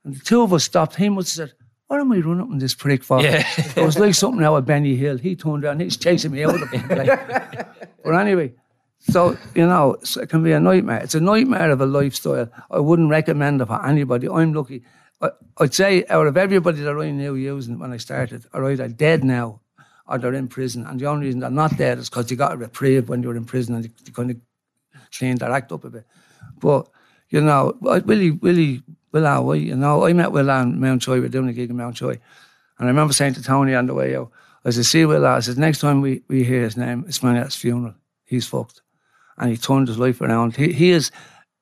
And the two of us stopped. He must have said, What am I running up in this prick for? Yeah. it was like something out of Benny Hill. He turned around, he's chasing me out of the place. but anyway, so, you know, so it can be a nightmare. It's a nightmare of a lifestyle. I wouldn't recommend it for anybody. I'm lucky. I, I'd say out of everybody that I knew using when I started, all right, are either dead now or they're in prison. And the only reason they're not dead is because they got a reprieve when they were in prison and they, they kind of cleaned their act up a bit. But, you know, I- Willie, Willie, Will Howe, you know, I met Will on Mountjoy, we were doing a gig in Mountjoy. And I remember saying to Tony on the way out, I said, see Will, I said, next time we, we hear his name, it's my next funeral. He's fucked. And he turned his life around. He, he is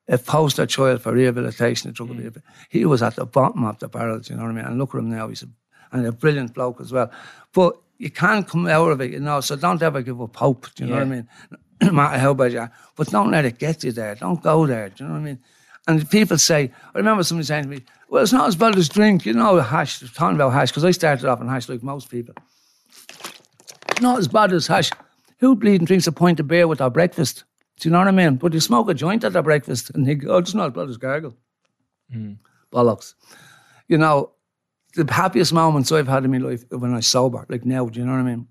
a poster child for rehabilitation and drug mm. abuse. He was at the bottom of the barrel, you know what I mean? And look at him now, he's a, and a brilliant bloke as well. But you can't come out of it, you know, so don't ever give up hope, do you know what I mean? No matter how bad you are. But don't let it get you there. Don't go there, do you know what I mean? And people say, I remember somebody saying to me, well, it's not as bad as drink, you know, hash, talking about hash, because I started off on hash like most people. Not as bad as hash. Who bleeding drinks a pint of beer with their breakfast? Do you know what I mean? But you smoke a joint at their breakfast and they go, oh, it's not as bad as gargle. Hmm. Bollocks. You know, the happiest moments I've had in my life are when I was sober, like now, do you know what I mean?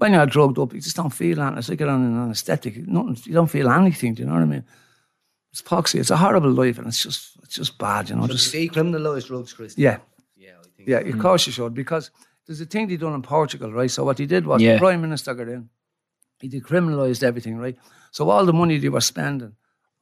When you're drugged up, you just don't feel anything. It's like you're on an anesthetic. Nothing, you don't feel anything, do you know what I mean? It's poxy. It's a horrible life and it's just it's just bad, you know. Just Decriminalise drugs, Chris. yeah. Yeah, I think. Yeah, of course you should, because there's a thing they done in Portugal, right? So what he did was Yeah. the Prime Minister got in, he decriminalised everything, right? So all the money they were spending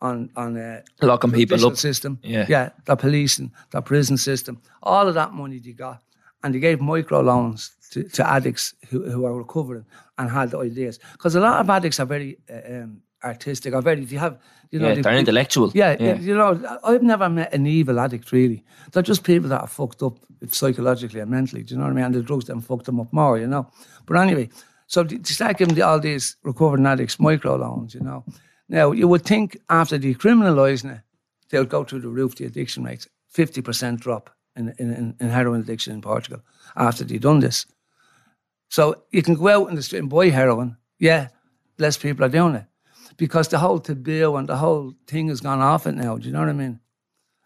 on on uh, Locking people up. system, Yeah. yeah, the policing, the prison system, all of that money they got, and they gave micro loans to, to addicts who, who are recovering and had ideas, because a lot of addicts are very uh, um, artistic, are very they have you know Yeah, they- they're intellectual. yeah, Yeah. you know, I've never met an evil addict really. They're just people that are fucked up psychologically and mentally. Do you know what I mean? And the drugs then fucked them up more, you know. But anyway, so to to start giving the, all these recovering addicts micro loans, you know. Now you would think after decriminalising it, they'll go through the roof. The addiction rates, fifty percent drop in, in in in heroin addiction in Portugal after they done this. So you can go out in the street and buy heroin. Yeah, less people are doing it because the whole taboo and the whole thing has gone off it now. Do you know what I mean?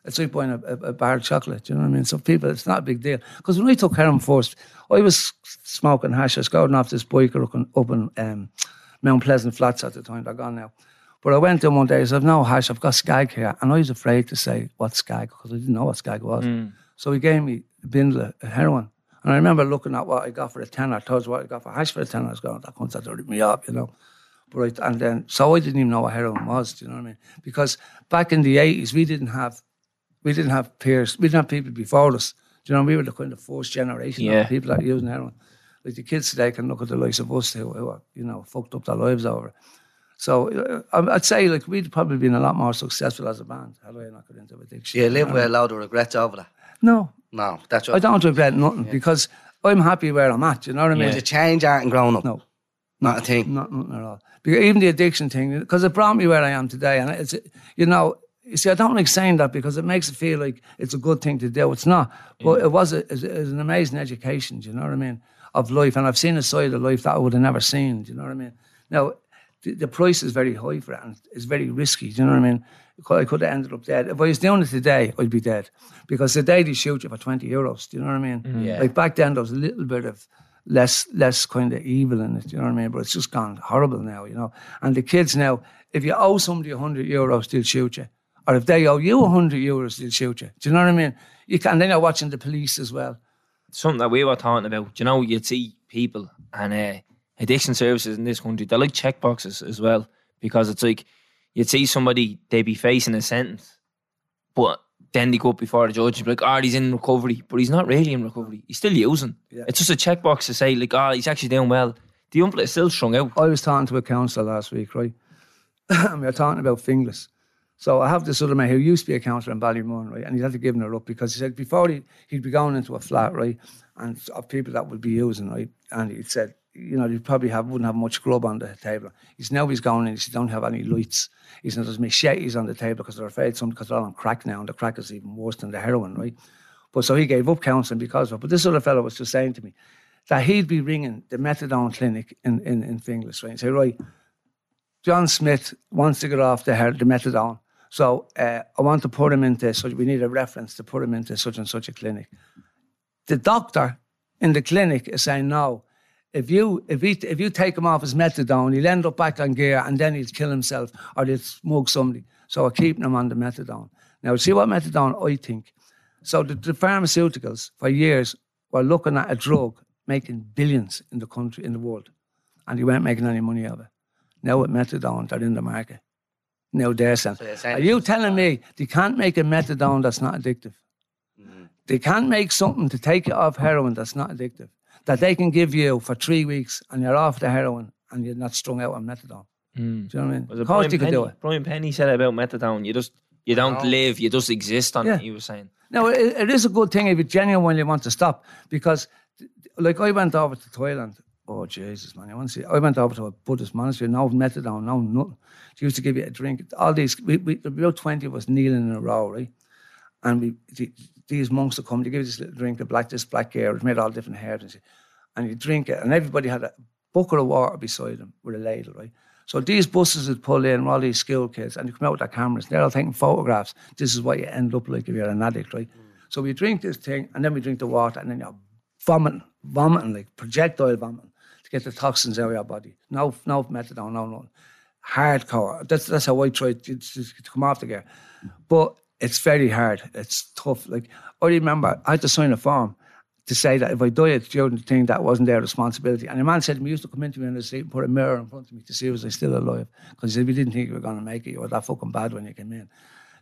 It's like buying a, a, a bar of chocolate. Do you know what I mean? So people, it's not a big deal. Because when I took heroin first, I was smoking hash. I was going off this biker up in, up in um, Mount Pleasant Flats at the time. They're gone now. But I went him one day. I said, no hash. I've got skag here," and I was afraid to say what skag because I didn't know what skag was. So he gave me a bindle of heroin. And I remember looking at what I got for a tenner, towards what I got for hash for a tenner. I was going, that comes to rip me up, you know. But I, and then, so I didn't even know what heroin was, do you know what I mean? Because back in the 80s, we didn't have, we didn't have peers, we didn't have people before us. Do you know, we were the kind of first generation Yeah. of people that were using heroin. Like the kids today can look at the likes of us who, who are, you know, fucked up their lives over it. So uh, I- I'd say like we'd probably been a lot more successful as a band had I not got into addiction. Do you live with a load of regrets over that? No, No, that's I don't regret nothing because I'm happy where I'm at. You know what I mean? There's a change art and growing up. No. Not a thing. Not nothing at all. Because even the addiction thing, because it brought me where I am today, and it's you know, you see, I don't like saying that because it makes it feel like it's a good thing to do. It's not, but it was a, it was an amazing education. Do you know what I mean? Of life, and I've seen a side of life that I would have never seen. Do you know what I mean? Now, the, the price is very high for it, and it's very risky. Do you know what I mean? I could have ended up dead. If I was doing it today, I'd be dead. Because today they shoot you for 20 euros. Do you know what I mean? Yeah. Like back then, there was a little bit of less less kind of evil in it. Do you know what I mean? But it's just gone horrible now, you know. And the kids now, if you owe somebody 100 euros, they'll shoot you. Or if they owe you 100 euros, they'll shoot you. Do you know what I mean? You can, then you're watching the police as well. something that we were talking about. You know, you'd see people and uh, addiction services in this country, they're like check boxes as well. Because it's like you'd see somebody, they'd be facing a sentence, but then they go up before the judge and be like, oh, he's in recovery. But he's not really in recovery. He's still using. Yeah. It's just a checkbox to say, like, oh, he's actually doing well. The umbrella is still strung out. I was talking to a counsellor last week, right? and we were talking about Finglas. So I have this other man who used to be a counsellor in Ballymun, right? And he had to give her up because he said before he, he'd be going into a flat, right? And of people that would be using, right? And he said, you know, you'd probably have wouldn't have much grub on the table. He's now he's going in, he don't have any lights. He said, there's machetes on the table because they're afraid some because they're all on crack now, and the crack is even worse than the heroin, right? But so he gave up counselling because of it. But this other fellow was just saying to me that he'd be ringing the methadone clinic in, in, in Finglas, right? And say, right, John Smith wants to get off the, her- the methadone. So uh, I want to put him into, so we need a reference to put him into such and such a clinic. The doctor in the clinic is saying, no, if you if he, if you take him off his methadone, he'll end up back on gear and then he'll kill himself or he'll smoke somebody. So we're keeping him on the methadone. Now, see what methadone I think. So the, the pharmaceuticals for years were looking at a drug making billions in the country, in the world, and they weren't making any money of it. Now with methadone, they're in the market. Now they're saying, you're you telling me they can't make a methadone that's not addictive? They can't make something to take you off heroin that's not addictive, that they can give you for three weeks and you're off the heroin and you're not strung out on methadone. Hmm. Do you know what I mean? Was Of course Brian you Penny? do it. Brian Penny said about methadone. You just you don't live, you just exist on Yeah. it. He was saying. No, it, it is a good thing if you genuinely want to stop because, like, I went over to Thailand. Oh Jesus, man! I want to see. I went over to a Buddhist monastery. No methadone, no nothing. They used to give you a drink. All these, we, we about twenty of us kneeling in a row, right? And we, the, these monks would come. They give you this little drink, of black, this black air. It's made all different herbs, and, you drink it. And everybody had a bucket of water beside them with a ladle, right? So these buses would pull in, all these school kids, and you come out with their cameras. They're all taking photographs. This is what you end up like if you're an addict, right? So we drink this thing, and then we drink the water, and then you're vomiting, vomiting, like projectile vomiting to get the toxins out of your body. No, no methadone, no nothing. Hardcore. That's that's how I tried to, to, to come off the gear. But it's very hard. It's tough. Like I remember, I had to sign a form to say that if I died during the thing, that wasn't their responsibility. And the man said to me, used to come into me in the sleep and put a mirror in front of me to see was I still alive. Because he said, we didn't think you were going to make it. You were that fucking bad when you came in.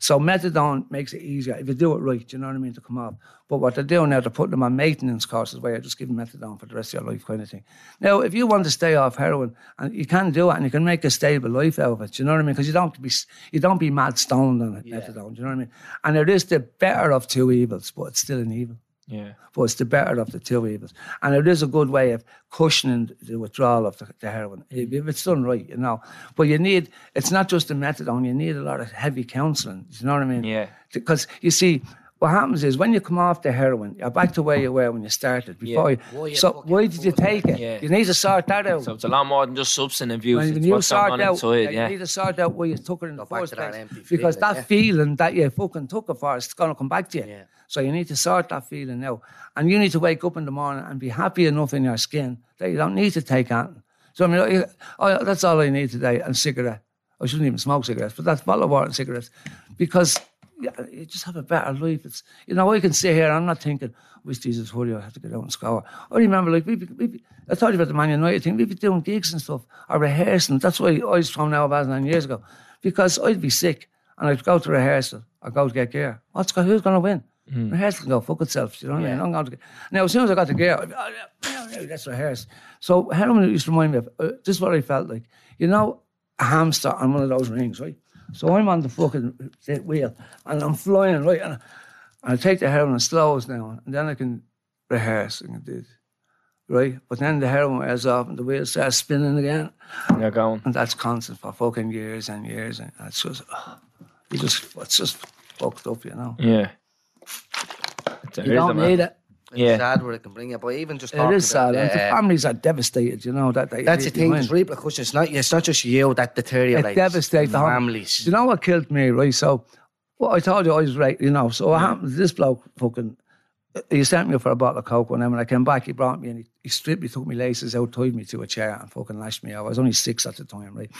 So methadone makes it easier if you do it right. Do you know what I mean to come off? But what they're doing now, they're putting them on maintenance courses where you're just giving methadone for the rest of your life, kind of thing. Now, if you want to stay off heroin, and you can do it, and you can make a stable life out of it. Do you know what I mean? Because you don't be you don't be mad stoned on it, methadone. Do you know what I mean? And it is the better of two evils, but it's still an evil. Yeah. But it's the better of the two evils. And it is a good way of cushioning the withdrawal of the, the heroin, if it's done right, you know. But you need, it's not just the methadone, you need a lot of heavy counselling. Do you know what I mean? Yeah. Because you see, what happens is when you come off the heroin, you're back to where you were when you started. Before oh, Yeah. you, Why you so why did you take it? Yeah. You need to sort that out. So it's a lot more than just substance abuse. When it's you what's going sort out, inside, yeah, yeah. you need to sort out where you took it in the back first to that place. Because feeling, that yeah. feeling that you fucking took it for, it's going to come back to you. Yeah. So you need to sort that feeling out, And you need to wake up in the morning and be happy enough in your skin that you don't need to take anything. So I mean, oh, that's all I need today, and cigarette. I shouldn't even smoke cigarettes, but that's bottle of water and cigarettes. Because yeah, you just have a better life. It's you know, I can sit here, I'm not thinking, wish Jesus would I have to get out and score. I remember like we we I told you about the Man United thing, we'd be doing gigs and stuff, or rehearsing. That's why I was from now about nine years ago. Because I'd be sick and I'd go to rehearsal, I'd go to get gear. What's go- who's gonna win? Rehearsal can go fuck itself, you know what I mean? I'm going to get, now as soon as I got the gear, I'd be, oh, yeah, yeah, let's rehearse. So heroin used to remind me of uh, this is what I felt like. You know, a hamster on one of those rings, right? So I'm on the fucking wheel and I'm flying, right? And I take the heroin and slows down, and then I can rehearse and do it, right? But then the heroin wears off and the wheel starts spinning again, You're going. and that's constant for fucking years and years, and it's just, you just, it's just fucked up, you know. Yeah. It's You don't need it. It's Yeah. sad where it can bring you, but even just It is sad. and the families are devastated, you know. that they That's the thing. There's repercussions. It's not. It's not just you that deteriorates. It devastates the families. You know what killed me, right? So, well, I told you I was right, you know. So what happened? This bloke fucking, he sent me for a bottle of coke one time. When I came back, he brought me and he, he stripped me, took me laces out, tied me to a chair, and fucking lashed me out. I was only six at the time, right?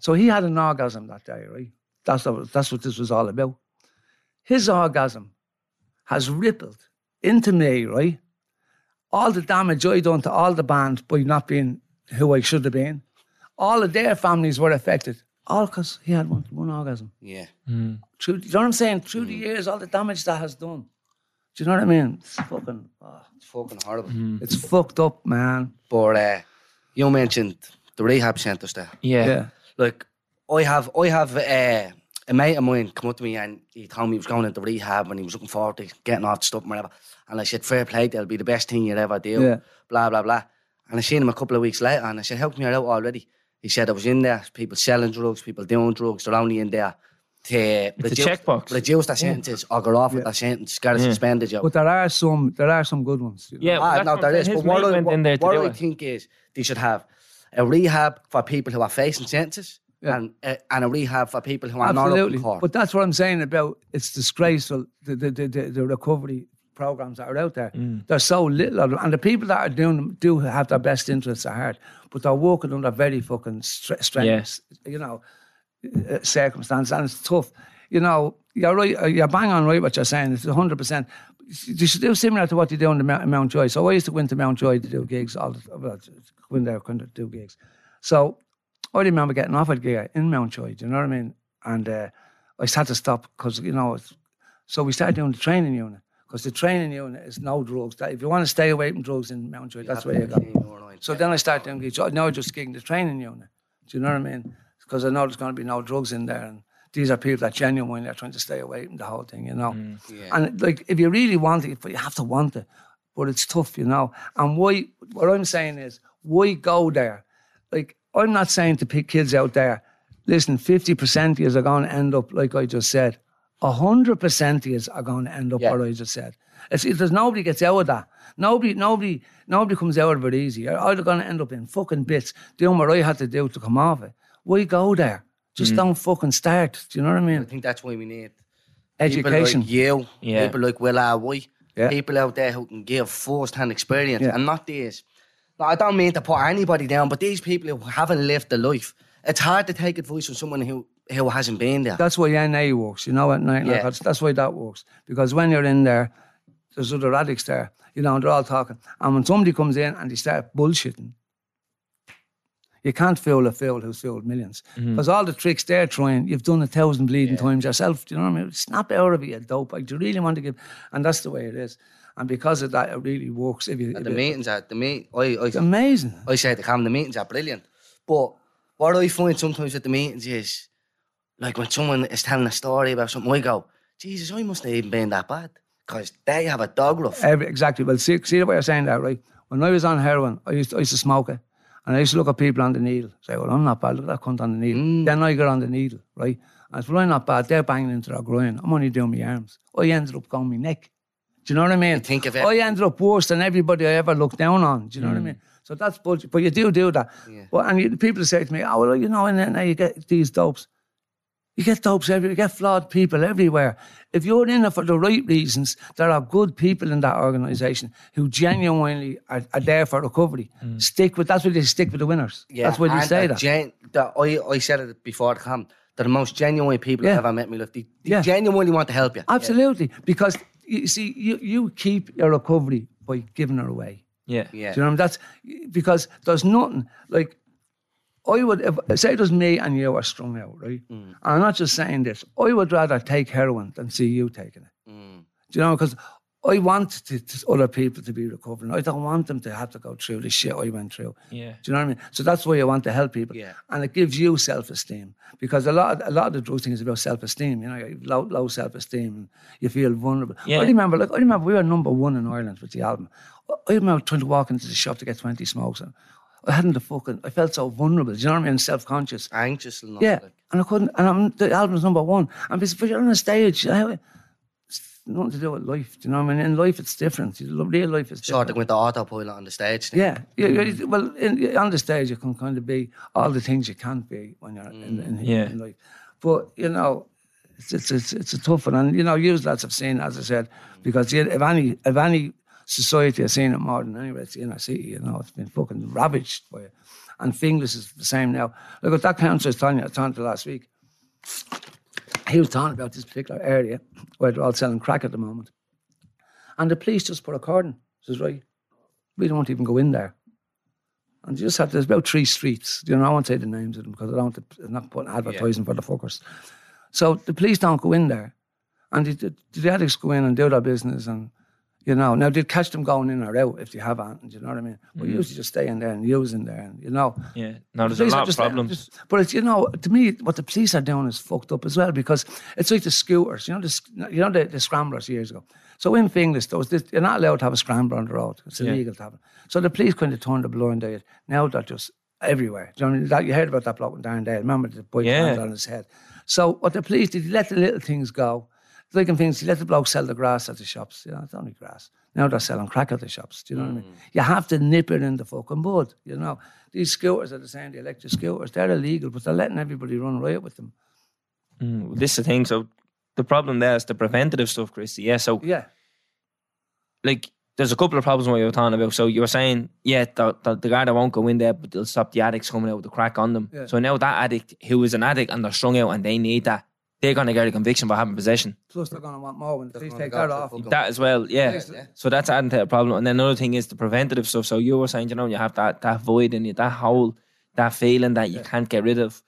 So he had an orgasm that day, right? That's what, that's what this was all about. His orgasm has rippled into me, right? All the damage I done to all the band by not being who I should have been. All of their families were affected. All because he had one, one orgasm. Yeah. Through, you know what I'm saying? Through the years, all the damage that has done. Do you know what I mean? It's fucking, oh, It's fucking horrible. it's fucked up, man. But uh, you mentioned the rehab centres there. Yeah. Yeah. Like I have, I have uh, a mate of mine come up to me and he told me he was going into rehab and he was looking forward to getting off the stuff and whatever. And I said, "Fair play, that'll be the best thing you'd ever do." Yeah. Blah blah blah. And I seen him a couple of weeks later and I said, "How come you're out already?" He said, "I was in there. People selling drugs, people doing drugs. They're only in there." To It's a checkbox. reduce their sentences or go off with their sentence, get a suspended job. But there are some, there are some good ones. you know. Yeah, Ah, that's no, what there I'm is. But what, I, went in there to what do I think is they should have a rehab for people who are facing sentences Yeah. and, uh, and a rehab for people who are not up Absolutely. in court. But that's what I'm saying about it's disgraceful, the, the, the, the, the recovery programs that are out there. Mm. There's so little of them. And the people that are doing them do have their best interests at heart, but they're working under very fucking stre- strenuous, you know, uh, circumstances. And it's tough. You know, you're right, uh, you're bang on right what you're saying. It's 100%. You should do similar to what you do in the Mount, Mountjoy. So I used to go into Mountjoy to do gigs, all the, well, go in there of do gigs. So I remember getting offered gear in Mountjoy, do you know what I mean? And uh, I just had to stop because, you know, it's, so we started doing the training unit because the training unit is no drugs. That if you want to stay away from drugs in Mountjoy, that's where you go. So then I start doing gigs. Now I just gigging the training unit. Do you know what I mean? Because I know there's going to be no drugs in there. And these are people that genuinely are trying to stay away from the whole thing, you know? Mm. And like, if you really want it, but you have to want it. But it's tough, you know? And why, what I'm saying is, why go there? Like, I'm not saying to pick kids out there, listen, 50% of you are going to end up like I just said. 100% of you are going to end up Yeah. what I just said. It's, it, there's nobody gets out of that. Nobody, nobody, nobody comes out of it easy. You're either going to end up in fucking bits doing what I had to do to come off it. Why go there? Just mm. don't fucking start. Do you know what I mean? I think that's why we need Education. People like you, Yeah. people like Will R. White, Yeah. people out there who can give first-hand experience, Yeah. and not these. No, I don't mean to put anybody down, but these people who haven't lived the life, it's hard to take advice from someone who who hasn't been there. That's why NA works, you know, at night. Yeah. That's, that's why that works. Because when you're in there, there's other addicts there, you know, and they're all talking. And when somebody comes in and they start bullshitting, you can't fool a fool who's fooled millions. Mm-hmm. Because all the tricks they're trying, you've done a thousand bleeding times yourself. Do you know what I mean? Snap out of it, you dope. Like, do you really want to give? And that's the way it is. And because of that, it really works. If you, if the you- meetings, are, the meet, I, it's amazing. I say to Cam, the meetings are brilliant. But what I find sometimes at the meetings is, like when someone is telling a story about something, I go, Jesus, I mustn't have even been that bad. Because they have a dog rough. Every, exactly. Well, see, see the way you're saying that, right? When I was on heroin, I used to, I used to smoke it. And I used to look at people on the needle, say, well, I'm not bad. Look at that cunt on the needle. Mm. Then I got on the needle, right? And if I'm not bad, they're banging into their groin. I'm only doing my arms. I ended up going my neck. Do you know what I mean? think of it. I ended up worse than everybody I ever looked down on. Do you know what I mm. mean? So that's bullshit. But you do do that. Yeah. But, and you, people say to me, oh, well, you know, and then you get these dopes. You get dopes everywhere. You get flawed people everywhere. If you're in it for the right reasons, there are good people in that organisation who genuinely are, are there for recovery. Mm. Stick with that's why they stick with the winners. Yeah, that's why they and say the that. Gen, the, I, I said it before, Cam, they're the most genuine people Yeah. I've ever met in my life. They, they Yeah. genuinely want to help you. Absolutely, because you see, you, you keep your recovery by giving her away. Yeah. Yeah. Do you know what I mean? That's because there's nothing like I would if, say it was me and you are strung out, right? Mm. And I'm not just saying this. I would rather take heroin than see you taking it. Mm. Do you know? Because I want to, to other people to be recovering. I don't want them to have to go through the shit I went through. Yeah. Do you know what I mean? So that's why I want to help people. Yeah. And it gives you self esteem because a lot of, a lot of the drug thing is about self esteem. You know, you low, low self esteem and you feel vulnerable. Yeah. I remember, like, I remember we were number one in Ireland with the album. I remember trying to walk into the shop to get 20 smokes and I hadn't the fucking, I felt so vulnerable. Do you know what I mean? Self conscious. Anxious and all Yeah, like. and I couldn't. And I'm, the album's number one. And because you're on a stage, I- nothing to do with life. Do you know what I mean? In life, it's different. Real life is Sort different. of with the autopilot on the stage. thing. Yeah, yeah. yeah, Well, in, on the stage, you can kind of be all the things you can't be when you're in, mm. in, Yeah. in life. But you know, it's it's it's, it's a tough one, and you know, you lads have seen, as I said, because if any if any society has seen it more than anywhere, it's the city. You know, it's been fucking ravaged by it. And Finglas is the same now. Look at that council was telling you, I talking to last week. He was talking about this particular area where they're all selling crack at the moment. And the police just put a cordon. Says, right, we don't even go in there. And you just have, there's about three streets. You know, I won't say the names of them because I don't want to, not putting advertising for the fuckers. So the police don't go in there. And the, the, the addicts go in and do their business and, you know, now they'd catch them going in or out if they have do you know what I mean? But hmm. usually just stay in there and use in there and, you know. Yeah. No, there's The a lot of uh, problems. just- but it's you know, to me, what the police are doing is fucked up as well because it's like the scooters, you know, the you know the, the scramblers years ago. So in Finglas, this, you're not allowed to have a scrambler on the road. It's Yeah. illegal to have it. So the police kind of turned a blind eye. Now they're just everywhere. Do you know what I mean? That, you heard about that bloke in Darndale. Remember the boy Yeah. on his head. So what the police did, let the little things go. Like in things, he let the bloke sell the grass at the shops. You know, it's only grass. Now they're selling crack at the shops. Do you know what I mean? You have to nip it in the fucking bud. You know, these scooters are the same. The electric scooters, they're illegal, but they're letting everybody run riot with them. Mm, this is the thing. So the problem there is the preventative stuff, Christy. Yeah. So Yeah, like there's a couple of problems what you were talking about. So you were saying, yeah, the, the, the guy that won't go in there, but they'll stop the addicts coming out with the crack on them. Yeah. So now that addict who is an addict and they're strung out and they need that, they're going to get a conviction for having possession. plus they're going to want more when the police gonna take that off. That as well, yeah. Yeah. So that's adding to a problem. And then another thing is the preventative stuff. So you were saying, you know, you have that that void in you, that hole, that feeling that you can't get rid of.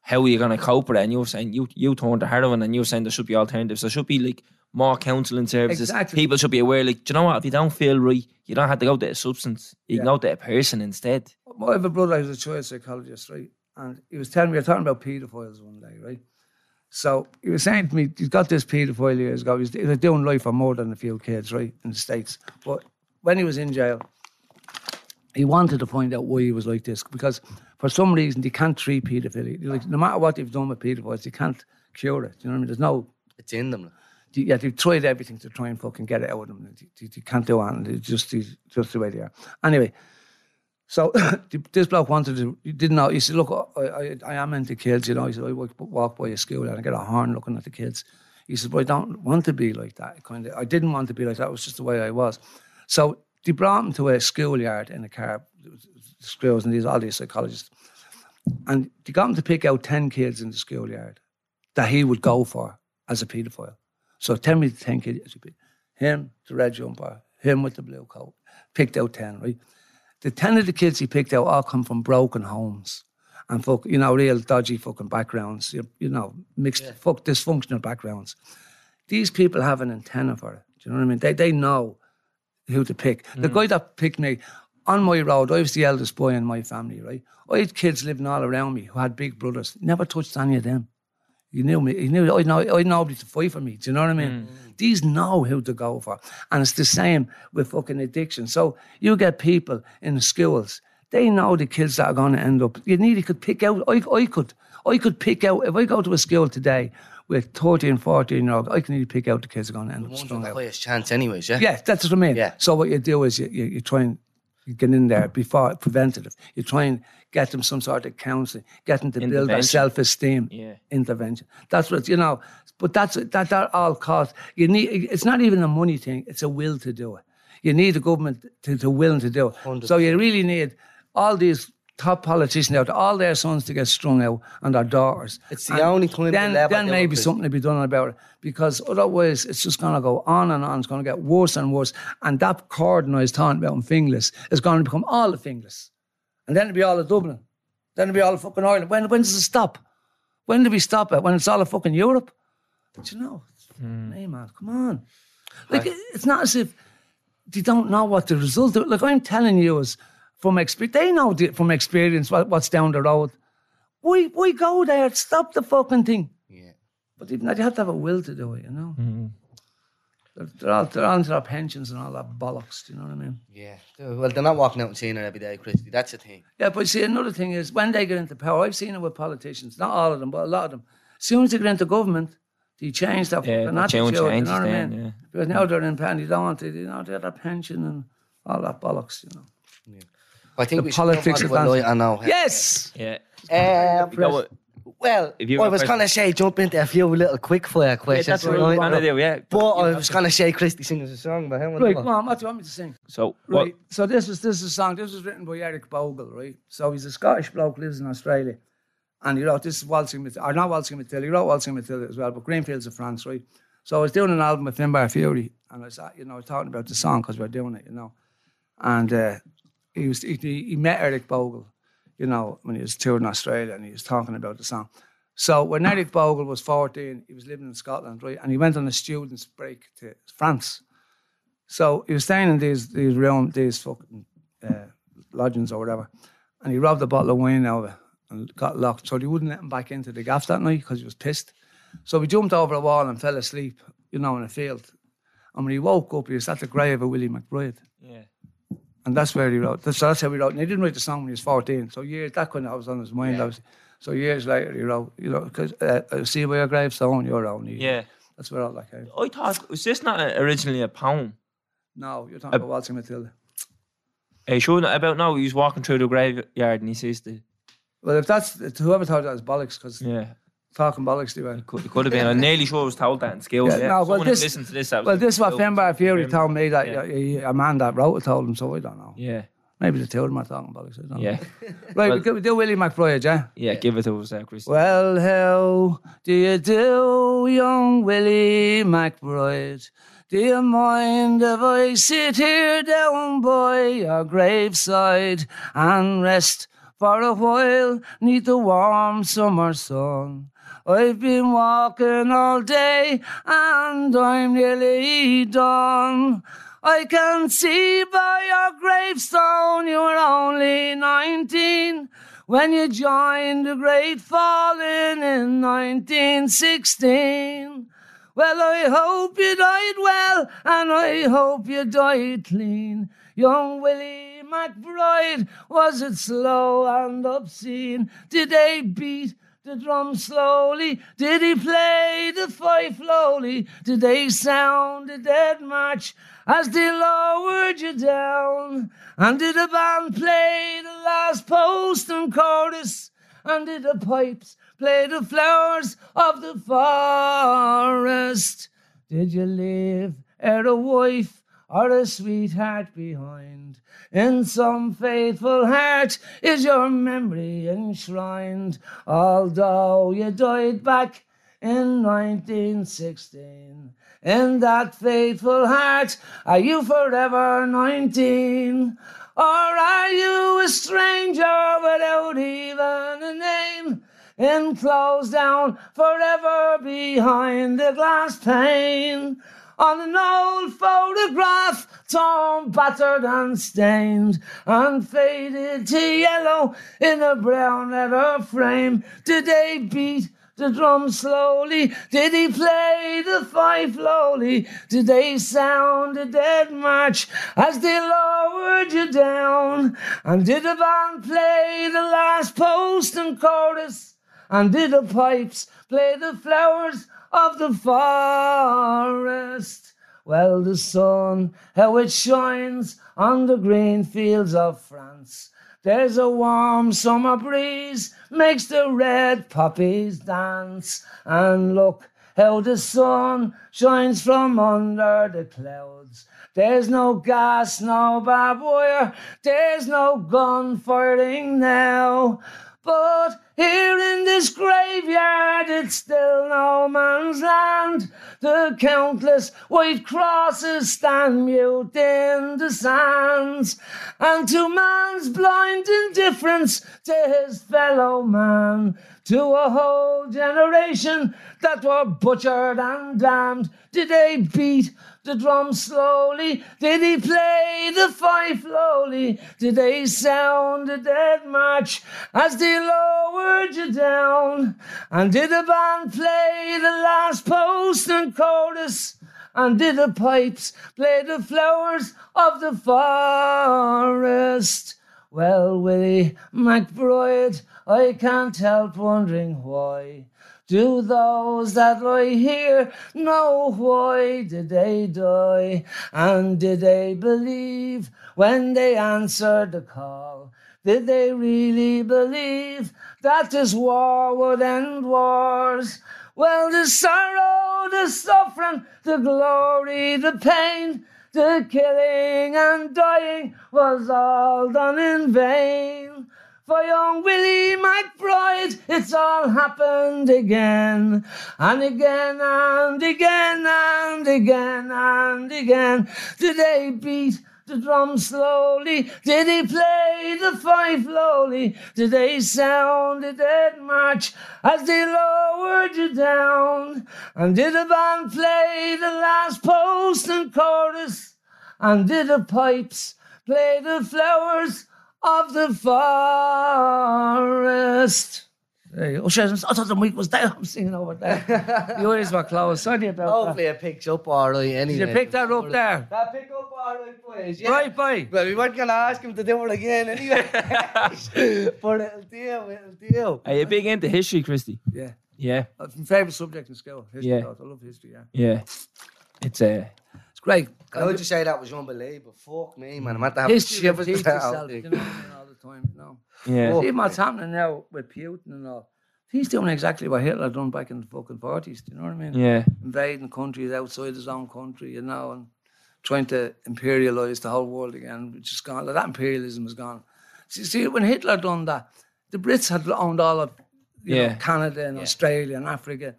How are you going to cope with it? And you were saying you you turned to heroin, and you were saying there should be alternatives. There should be like more counselling services. Exactly. People should be aware. Like, do you know what? If you don't feel right, you don't have to go to a substance. You can go to a person instead. I have a brother who's a child psychologist, right? And he was telling me, you're talking about paedophiles one day, right? So he was saying to me, he's got this paedophile years ago. He was, he was doing life for more than a few kids, right, in the States. But when he was in jail, he wanted to find out why he was like this because for some reason they can't treat paedophilia. Like, no matter what they've done with paedophiles, they can't cure it. You know what I mean? There's no It's in them. they- yeah, they've tried everything to try and fucking get it out of them. They, they, they can't do it. It's just, it's just the way they are. Anyway, so this bloke wanted to, he didn't know. He said, Look, I, I, I am into kids, you know. He said, I walk, by a school and I get a horn looking at the kids. He said, But I don't want to be like that. Kind of, I didn't want to be like that. It was just the way I was. So they brought him to a schoolyard in a car, schools and these all these psychologists. And they got him to pick out 10 kids in the schoolyard that he would go for as a paedophile. So tell me the 10 kids. Him, the red jumper, him with the blue coat. Picked out 10, right? The 10 of the kids he picked out all come from broken homes and fuck, you know, real dodgy fucking backgrounds, you, you know, mixed, fuck dysfunctional backgrounds. These people have an antenna for it. Do you know what I mean? They, they know who to pick. The mm. guy that picked me on my road, I was the eldest boy in my family, right? I had kids living all around me who had big brothers. Never touched any of them. You knew me. He knew I know. I know nobody to fight for me. Do you know what I mean? These know who to go for, and it's the same with fucking addiction. So you get people in the schools. They know the kids that are going to end up. You nearly could pick out. I, I could. I could pick out if I go to a school today with 13, 14 year old. I can nearly pick out the kids that are going to end up One's strung the out. highest chance, anyways. Yeah. Yeah, that's what I mean. Yeah. So what you do is you, you, you try and you get in there before preventative. You try and get them some sort of counselling, get them to build their self esteem. Yeah. Intervention. That's what you know. But that's that that all cost. You need. It's not even a money thing. It's a will to do it. You need the government to, to willing to do it. So you really need all these top politicians out, all their sons to get strung out and their daughters. It's the And only time they'll Then, ever then maybe Chris. something to be done about it because otherwise it's just going to go on and on. It's going to get worse and worse. And that cordon I was talking about in Finglas is going to become all of Finglas. And then it'll be all of Dublin. Then it'll be all of fucking Ireland. When, when does it stop? When do we stop it? When it's all of fucking Europe? But you know, hmm. hey man, come on. Like, it's not as if they don't know what the result of Like, I'm telling you is from experience, they know the, from experience what, what's down the road. We why go there? Stop the fucking thing. Yeah. But even that, you have to have a will to do it, you know? Mm-hmm. They're, they're, all, they're on to their pensions and all that bollocks, do you know what I mean? Yeah. Well, they're not walking out and seeing her every day, Christy. That's the thing. Yeah, but see, another thing is when they get into power, I've seen it with politicians, not all of them, but a lot of them. As soon as they get into government, They change that Yeah, fucking the tune attitude, you know changed what I mean? yeah. Because now they're in pen, you don't want to, you know, they're their pension and all that bollocks, you know. I think The we politics should of move on to a dancing. lighter now. Yes! Yeah. Um, You know, well, If you I was going to say jump into a few little quick fire yeah, questions. that's what right? we to do, yeah. But I was going to say Christy sings a song, but how Right, come on, what do you want me to sing? So, what? Right. So this was this is a song. This was written by Eric Bogle, right? So he's a Scottish bloke, lives in Australia, and he wrote this is waltzing Matilda, or not waltzing Matilda. He wrote waltzing Matilda as well, but Greenfields of France, right? So I was doing an album with Finbar Furey, and I was, uh, you know, talking about the song because we are doing it, you know, and uh, he was he, he met Eric Bogle, you know, when he was touring Australia, and he was talking about the song. So when Eric Bogle was 14, he was living in Scotland, right? And he went on a student's break to France. So he was staying in these these room, these fucking uh, lodgings or whatever, and he robbed a bottle of wine it and got locked. So they wouldn't let him back into the gaff that night because he was pissed. So he jumped over a wall and fell asleep, you know, in a field. And when he woke up, he was at the grave of Willie McBride. Yeah. And that's where he wrote. That's, that's how he wrote. And he didn't write the song when he was 14. So years, that kind of was on his mind. obviously. So years later, he wrote, you know, because uh, I see where your gravestone, your own. Yeah. That's where all that came. I thought, was this not originally a poem? No, you're talking about Waltzing Matilda. Are you sure about now? He's walking through the graveyard and he sees the. Well, if that's whoever thought that was bollocks, because Yeah. Talking bollocks, they were. Could, it could have been. I'm nearly sure I was told that in skills. Yeah, Yeah, no, well, this- who listened to this. was Well, in this is what skills. Finbar Furey Yeah. told me that Yeah. a, a man that wrote it told him, so I don't know. Yeah. Maybe the two of them are talking bollocks. I don't Yeah. know. Right, Well- we, do, we do Willie McBride, yeah? Yeah, give it to us, uh, Chris. Well, how do you do, young Willie McBride? Do you mind if I sit here down by your graveside and rest for a while neath the warm summer sun? I've been walking all day and I'm nearly done. I can see by your gravestone you were only 19 when you joined the great falling in 1916. Well, I hope you died well, and I hope you died clean. Young Willie McBride, was it slow and obscene? Did they beat the drum slowly? Did he play the fife lowly? Did they sound the dead march as they lowered you down? And did the band play the last post and chorus? And did the pipes play the flowers of the forest? Did you leave er a wife or a sweetheart behind? In some faithful heart is your memory enshrined, although you died back in 1916. In that faithful heart, are you forever 19? Or are you a stranger without even a name? Enclosed down forever behind the glass pane. On an old photograph, torn, battered, and stained, and faded to yellow in a brown leather frame. Did they beat the drum slowly? Did he play the fife lowly? Did they sound the dead march as they lowered you down? And did the band play the last post and chorus? And did the pipes play the flowers of the forest? Well, the sun, uh, how it shines on the green fields of France. There's a warm summer breeze, makes the red poppies dance. And look how the sun shines from under the clouds. There's no gas, no barbed wire, there's no gun firing now. But here in this graveyard, it's still no man's land. The countless white crosses stand mute in the sands. And to man's blind indifference to his fellow man, to a whole generation that were butchered and damned, did they beat the drum slowly? Did he play the fife lowly? Did they sound the dead march as they lowered you down? And did the band play the last post and chorus? And did the pipes play the flowers of the forest? Well, Willie McBride, I can't help wondering why. Do those that lie here know why did they die? And did they believe when they answered the call? Did they really believe that this war would end wars? Well, the sorrow, the suffering, the glory, the pain, the killing and dying was all done in vain. For young Willie McBride, it's all happened again, and again, and again, and again, and again. Did they beat the drum slowly? Did he play the fife lowly? Did they sound the dead march as they lowered you down? And did the band play the last post and chorus? And did the pipes play the flowers of the forest? Oh shit, I thought the mic was down. I'm singing over there. the eyes were closed. Sorry about that. Hopefully it picks up all right anyway. Did you pick that up there? That pick up all right, boys. Yeah. Right, bye. Well, we weren't going to ask him to do it again anyway. but it'll do, it'll do. Are you big into history, Christy? Yeah. Yeah, That's my favourite subject in school. History. Yeah. I love history, yeah. yeah. It's uh, It's great. I would just say that was unbelievable. Fuck me, man. I'm at to have history shivers repeats now. itself, you know what I mean, all the time, you know. yeah. See what's happening now with Putin and all. He's doing exactly what Hitler done back in the fucking forties. Do you know what I mean? Yeah, Invading countries outside his own country, you know, and trying to imperialize the whole world again, which is gone. Like, that imperialism is gone. See, see, when Hitler done that, the Brits had owned all of you Yeah. know, Canada and Australia and Africa.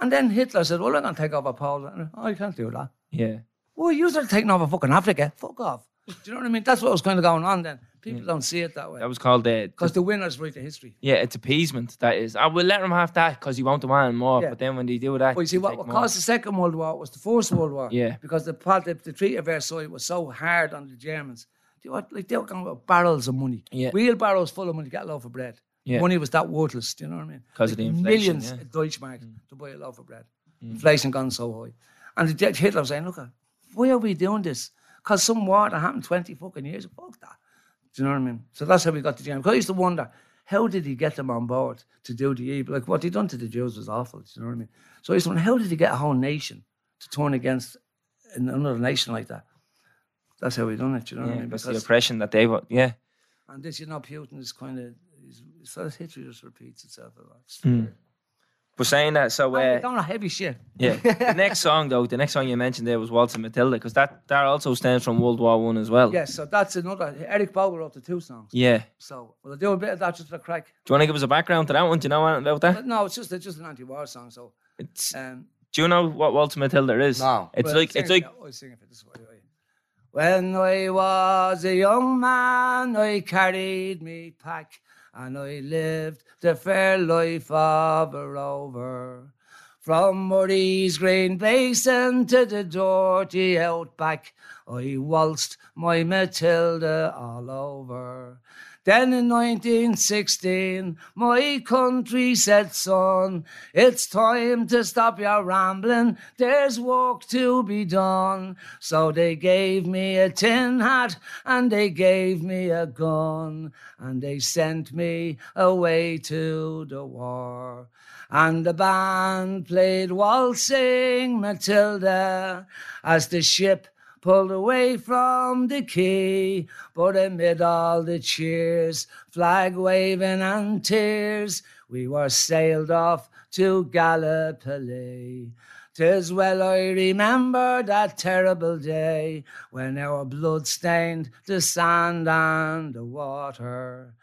And then Hitler said, Well, I'm going to take over Poland. And, oh, you can't do that. yeah, Well, you're taking over fucking Africa. Fuck off. Do you know what I mean? That's what was kind of going on then. People don't see it that way. that was called uh, Because the winners write the history. yeah, it's appeasement. That is. I will let them have that because you want to want more. Yeah. But then when they do that, Well, you see, what, what caused the Second World War was the First World War. Yeah. Because the, part- the, the Treaty of Versailles was so hard on the Germans. They were, like, they were going with barrels of money. Yeah. Wheelbarrows full of money to get a loaf of bread. Yeah. Money was that worthless. Do you know what I mean? 'Cause of the inflation, Millions yeah. Mm. of Deutschmarks to buy a loaf of bread. Inflation gone so high. And the Hitler was saying, look, why are we doing this? Because some war that happened 20 fucking years ago. Fuck that. Do you know what I mean? So that's how we got to the Germans. 'Cause I used to wonder, how did he get them on board to do the evil? Like what he done to the Jews was awful. Do you know what I mean? So I used to wonder, how did he get a whole nation to turn against another nation like that? That's how he done it. Do you know what I Yeah, mean? that's the oppression that they want. Yeah, and this, you know, Putin is kind of, so his history just repeats itself a lot. Hmm. But saying that, so Uh, uh, don't know heavy shit. yeah. the next song though, the next song you mentioned there was Waltz and Matilda because that that also stems from World War One as well. Yes, so that's another. Eric Bogle wrote the two songs. Yeah. So we'll do a bit of that just for the crack. Do you want to give us a background to that one? Do you know anything about that? No, it's just it's just an anti-war song. So It's, um, do you know what Waltz and Matilda is? No. It's well, like sing it's like yeah, I'll sing it this way. way. When I was a young man, I carried me pack, and I lived the fair life of a rover. From Murray's Green Basin to the dirty outback, I waltzed my Matilda all over. Then in 1916, my country said, son, it's time to stop your rambling. There's work to be done. So they gave me a tin hat and they gave me a gun and they sent me away to the war. And the band played waltzing Matilda as the ship pulled away from the quay. But amid all the cheers, flag waving and tears, we were sailed off to Gallipoli. Tis well I remember that terrible day when our blood stained the sand and the water.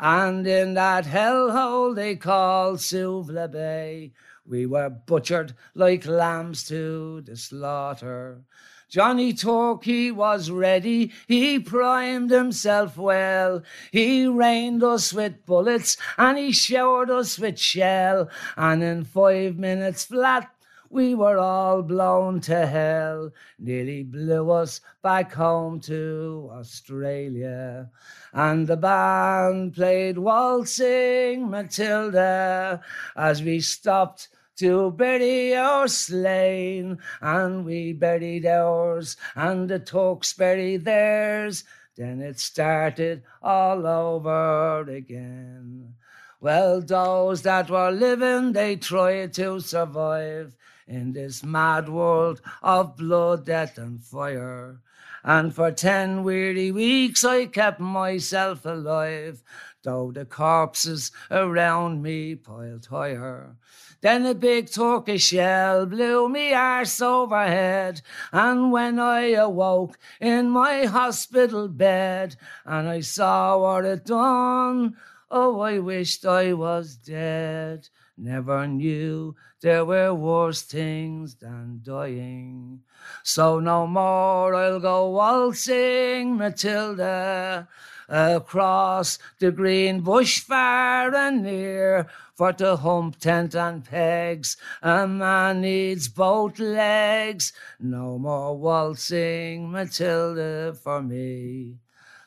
And in that hellhole they call Suvla Bay, we were butchered like lambs to the slaughter. Johnny Turk he was ready, he primed himself well. He rained us with bullets and he showered us with shell. And in five minutes flat, we were all blown to hell. Nearly blew us back home to Australia. And the band played Waltzing Matilda as we stopped to bury our slain, and we buried ours, and the Turks buried theirs. Then it started all over again. Well, those that were living, they tried to survive in this mad world of blood, death, and fire. And for ten weary weeks I kept myself alive, though the corpses around me piled higher. Then a big Turkish shell blew me arse overhead, and when I awoke in my hospital bed, and I saw what it done, oh, I wished I was dead. Never knew there were worse things than dying. So no more I'll go waltzing Matilda across the green bush far and near. For to hump tent and pegs, a man needs both legs. No more waltzing Matilda for me.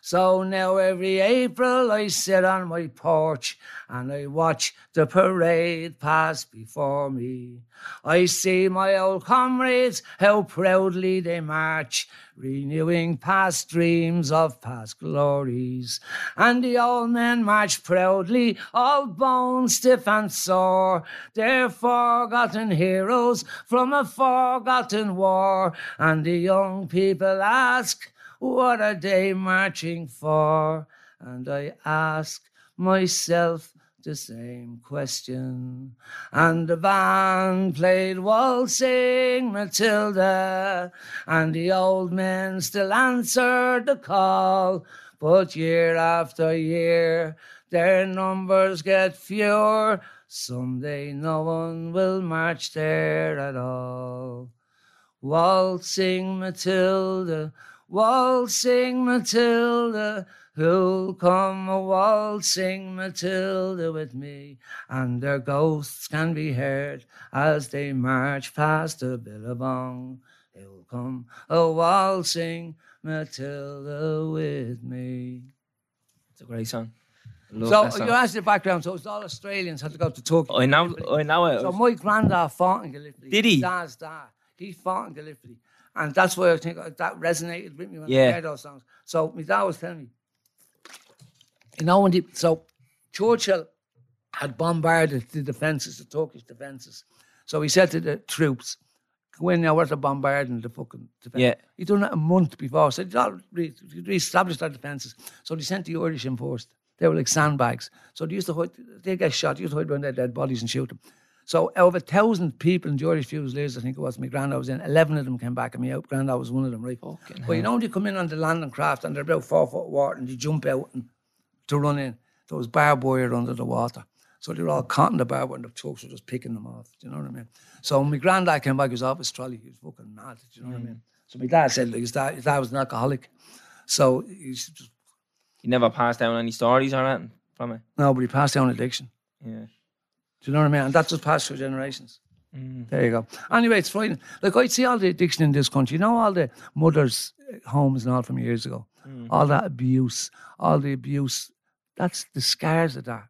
So now every April I sit on my porch and I watch the parade pass before me. I see my old comrades, how proudly they march, renewing past dreams of past glories. And the old men march proudly, all bone stiff and sore. They're forgotten heroes from a forgotten war. And the young people ask, what are they marching for? And I ask myself the same question. And the band played waltzing Matilda, and the old men still answered the call. But year after year, their numbers get fewer. Someday no one will march there at all. Waltzing Matilda, waltzing Matilda, who'll come a waltzing Matilda with me? And their ghosts can be heard as they march past the billabong. Who'll come a waltzing Matilda with me? It's a great song. So that song. you asked the background, so it's all Australians had to go to Turkey. I know, I know it. So my granddad fought in Gallipoli. Did he? Dad's dad. He fought in Gallipoli. And that's why I think uh, that resonated with me when Yeah. I heard those songs. So my dad was telling me, you know, when the, so Churchill had bombarded the defences, the Turkish defences. So he said to the troops, go in now, we're bombarding the fucking defence. Yeah. He'd done it a month before. So re- re-established their defences. So they sent the Irish in first. They were like sandbags. So they used to hide, they get shot, they used to hide around their dead bodies and shoot them. So of a thousand people in Irish Fusiliers, I think it was, my granddad was in, 11 of them came back and my out granddad was one of them, right? but you know, when you come in on the landing craft and they're about four foot water and you jump out and to run in. There was barbed wire under the water. So they were all caught in the barbed wire and the trucks were just picking them off. Do you know what I mean? So when my granddad came back, he was off his trolley. He was fucking mad. Do you know what I mm. mean? So my dad said, like, his dad, his dad was an alcoholic. So he's just, You never passed down any stories or anything from it. no, but he passed down addiction. Yeah. Do you know what I mean? And that's just passed through generations. Mm. There you go. Anyway, it's frightening. Like I see all the addiction in this country. You know all the mothers' homes and all from years ago. Mm. All that abuse, all the abuse. That's the scars of that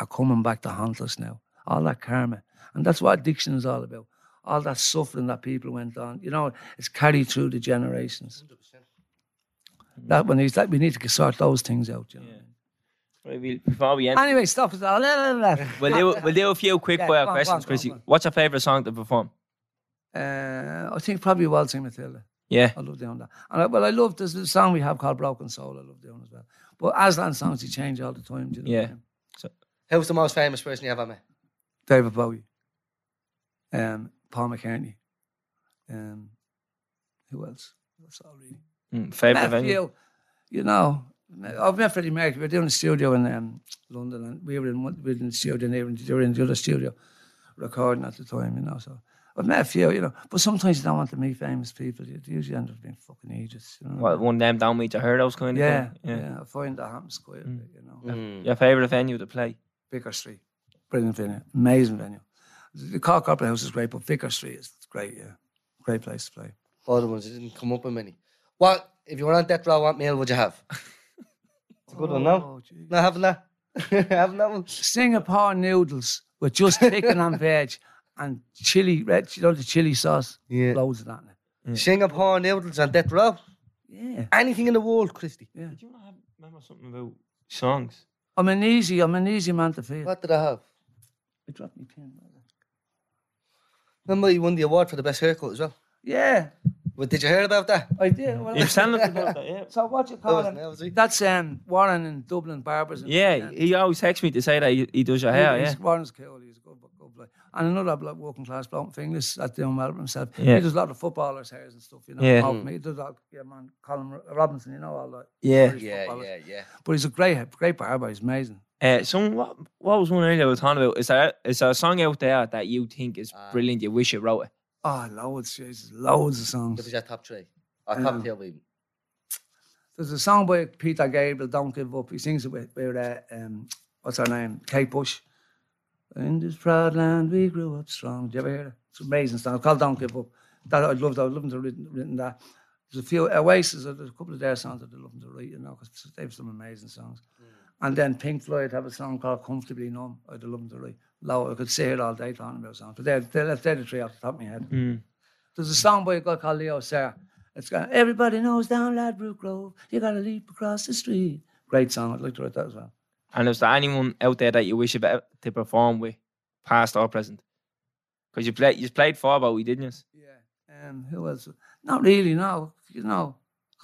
are coming back to haunt us now. All that karma, and that's what addiction is all about. All that suffering that people went on. You know, it's carried through the generations. That when he's that we need to sort those things out. You know. Right, we- Before we end, Anyway, stop it. all. we'll do, we'll do a few quick Yeah, fire on, questions, on, Chrissy. on. What's your favourite song to perform? Uh, I think probably Waltzing Matilda. Yeah. I love doing that. And I, well, I love this little song we have called Broken Soul. I love doing as well. But Aslan songs, they change all the time. Do you know what I Yeah. mean? Who's the most famous person you ever met? David Bowie, um, Paul McCartney, um, who else? That's all really. Mm, favourite venue? you know, I've met Freddie Mercury. We were doing a studio in um, London, and we were in one, we were in the studio, and they were in, they were in the other studio recording at the time, you know. So I've met a few, you know, but sometimes you don't want to meet famous people. You usually end up being fucking idiots, you know. What, one of them down meet your heroes kind of yeah, thing? yeah, I find that happens quite a bit, you know. Your favourite venue to play? Vicar Street, brilliant venue, amazing venue. The Cork Opera House is great, but Vicar Street is great, yeah, great place to play. Other ones that didn't come up with many. What if you were on death row? What meal would you have? It's oh, a good one, no? Oh, gee. Not having that. having that one. Singapore noodles with just chicken and veg and chili, red, you know, the chili sauce. Yeah. Loads of that. in it. Singapore noodles and death row. Yeah. Anything in the world, Christy. Yeah. Did you not have, remember something about songs? I'm an easy, I'm an easy man to feel. What did I have? I dropped my pen. Remember you won the award for the best haircut as well. Yeah, But did you hear about that? I did. Well, You've telling us about that, yeah. so what you call him? nervous, That's um, Warren in Dublin Barbers. and- Yeah, he always texts me to say that he, he does your hair, yeah. He's, Warren's cool. He's a good, good bloke. And another bloke, working class bloke, Finglas, that's doing well for himself. Yeah. He does a lot of footballers' hairs and stuff, you know. Yeah. Yeah. He does all, yeah, man, Callum Robinson, you know, all that. Yeah. Yeah, yeah, yeah. But he's a great, great barber. He's amazing. Uh, so what, what was one earlier I was talking about? Is there, is there a song out there that you think is Ah. brilliant, you wish you wrote it? Oh, loads, Jesus, loads of songs. songs. was your top three? Or top Um, two, even? There's a song by Peter Gabriel, Don't Give Up. He sings it with, with uh, um, what's her name? Kate Bush. In this proud land we grew up strong. Did you ever hear it? It's an amazing song. It's called Don't Give Up. That I'd love to, I'd love to have written, written that. There's a few Oasis, there's a couple of their songs that I'd love to write, you know, because they have some amazing songs. And then Pink Floyd have a song called Comfortably Numb. I'd love them to write. Low, I could say it all day talking about songs, but they're, they're, they're the three off the top of my head. There's a song by a guy called Leo Sarah. It's got everybody knows down Ladbroke Grove. You gotta leap across the street. Great song. I'd like to write that as well. And is there anyone out there that you wish better to perform with, past or present? Because you played you played four about we didn't you? Yeah. Um, who else? Not really. No. You know,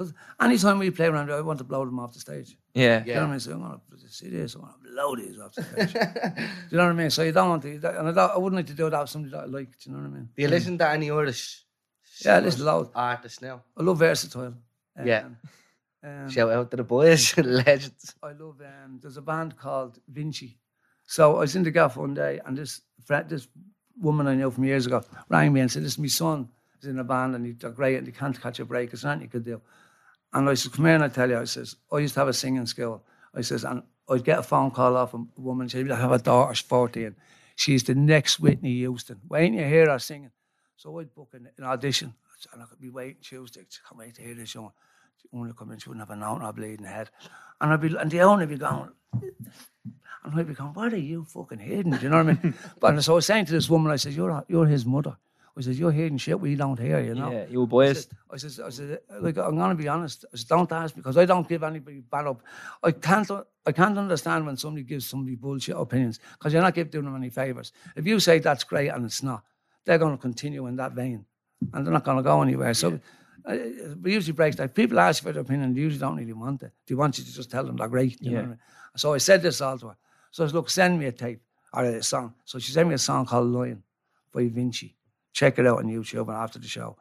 because anytime we play around, I want to blow them off the stage. Yeah. You know what I mean? So I'm gonna see this. I'm gonna blow these off the stage. do you know what I mean? So you don't want to, and I, don't, I wouldn't like to do that with somebody that I like. Do you know what I mean? Do you listen to any Irish Yeah, I listen loud. artists now? I love versatile. Um, Yeah. Um, Shout out to the boys, legends. I love um there's a band called Vinci. So I was in the gaff one day and this friend, this woman I know from years ago rang me and said, This is my son is in a band and they're great and they can't catch a break. It's nothing you could do. And I said, Come here and I tell you, I says, I used to have a singing school. I says, and I'd get a phone call off a woman, she'd I have a daughter, she's 14. She's the next Whitney Houston. Wait till you hear her singing. So I'd book an, an audition. And I could be waiting Tuesday. I can't wait to hear this young. She only come in, she wouldn't have a note or bleeding head. And I'd be, and the owner would be going, and I'd be going, what are you fucking hiding? Do you know what I mean? but so I was saying to this woman, I said, you're, you're his mother. I said, you're hearing shit we don't hear, you know? Yeah, you were biased. I said, I said, like, I'm going to be honest. I said, don't ask because I don't give anybody bad up. I can't, I can't understand when somebody gives somebody bullshit opinions because you're not giving them any favors. If you say that's great and it's not, they're going to continue in that vein and they're not going to go anywhere. So uh, it usually breaks like people ask for their opinion, they usually don't really want it. They want you to just tell them they're great. You Yeah. I mean? So I said this all to her. So I said, look, send me a tape or a song. So she sent me a song called Lion by Vinci. Check it out on YouTube and after the show.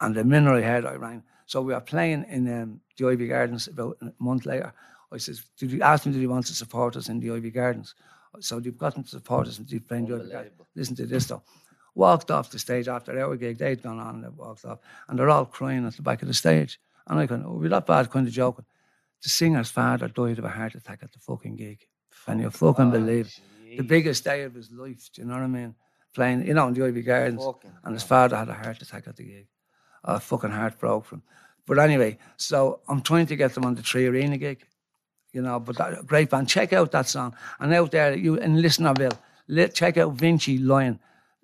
And the minute I heard, I rang. So we were playing in um, the Iveagh Gardens about a month later. I says, did you ask me, did he want to support us in the Iveagh Gardens? So they've gotten to support us and they've playing the Iveagh Gardens. Listen to this though. Walked off the stage after our gig, they'd gone on and they walked off, and they're all crying at the back of the stage. And I of, oh, we're not bad, kind of joking. The singer's father died of a heart attack at the fucking gig. And you fucking believe it? The biggest day of his life, do you know what I mean? Playing, you know, in the Iveagh Gardens. Fucking and his father had a heart attack at the gig. A fucking heart broke from. But anyway, so I'm trying to get them on the 3Arena gig, you know. But that great band. Check out that song. And out there, you in Listenerville, li- check out Vinci Lion.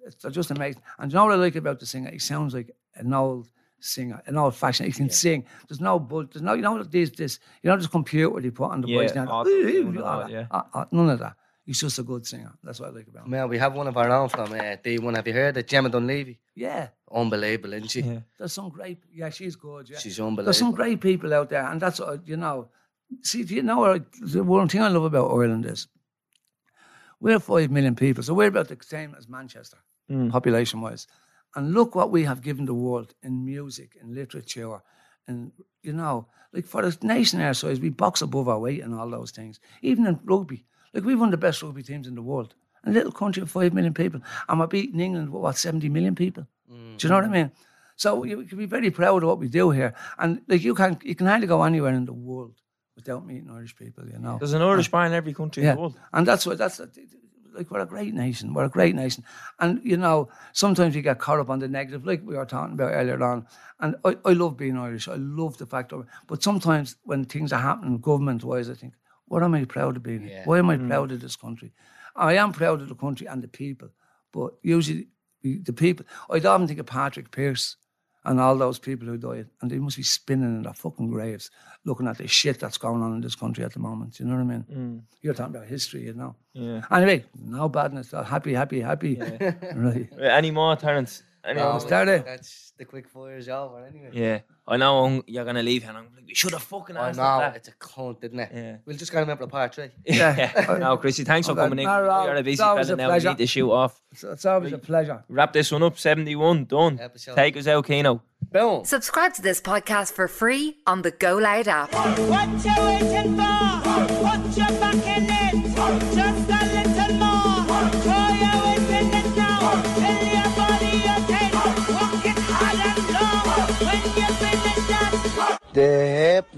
It's just amazing. And you know what I like about the singer? He sounds like an old singer, an old fashioned. He can sing. There's no bull. There's no, you know, this, this, you know, this computer they put on the Yeah, voice now. all that, yeah. Uh, uh, none of that. He's just a good singer. That's what I like about him. Man, we have one of our own from uh, D1. Have you heard of Gemma Dunleavy? Yeah. Unbelievable, isn't she? Yeah. There's some great, yeah, she's good. Yeah. She's unbelievable. There's some great people out there, and that's what you know. See, do you know what? The one thing I love about Ireland is we're five million people, so we're about the same as Manchester, population-wise. And look what we have given the world in music, in literature, and you know, like for a nation our size, we box above our weight and all those things. Even in rugby, like we've one of the best rugby teams in the world. A little country of five million people, and we're beating England with what seventy million people. Do you know what I mm. mean? So you can be very proud of what we do here, and like you can, you can hardly go anywhere in the world without meeting Irish people. You know, There's an Irish bar in every country in the world. and that's what that's like. We're a great nation. We're a great nation, and you know sometimes you get caught up on the negative, like we were talking about earlier on. And I, I love being Irish. I love the fact of it. But sometimes when things are happening government wise, I think, what am I proud of being? here? Why am I mm. proud of this country? I am proud of the country and the people, but usually the the people. I often think of Patrick Pearse. and all those people who died, and they must be spinning in their fucking graves, looking at the shit that's going on in this country at the moment. You know what I mean? Mm. You're talking about history, you know. Yeah. Anyway, no badness. Happy, happy, happy. right. Any more, Terence? Any No, more? start it. That's the quick fire's over anyway. Yeah. I know I'm- you're going to leave here and I'm like, we should have fucking I asked know, that. it's a cunt, isn't it? Yeah. We'll just gotta remember the part three. Yeah. no, Chrissy, thanks for Okay, coming in. no, no, You're a busy it's fella a now. We pleasure. need to shoot off. So it's always a pleasure. Wrap this one up. 71, done. Episode. Take us out, Keno. Boom. Subscribe to this podcast for free on the Go Loud app. What you waiting for? Put your back in it. Just The hip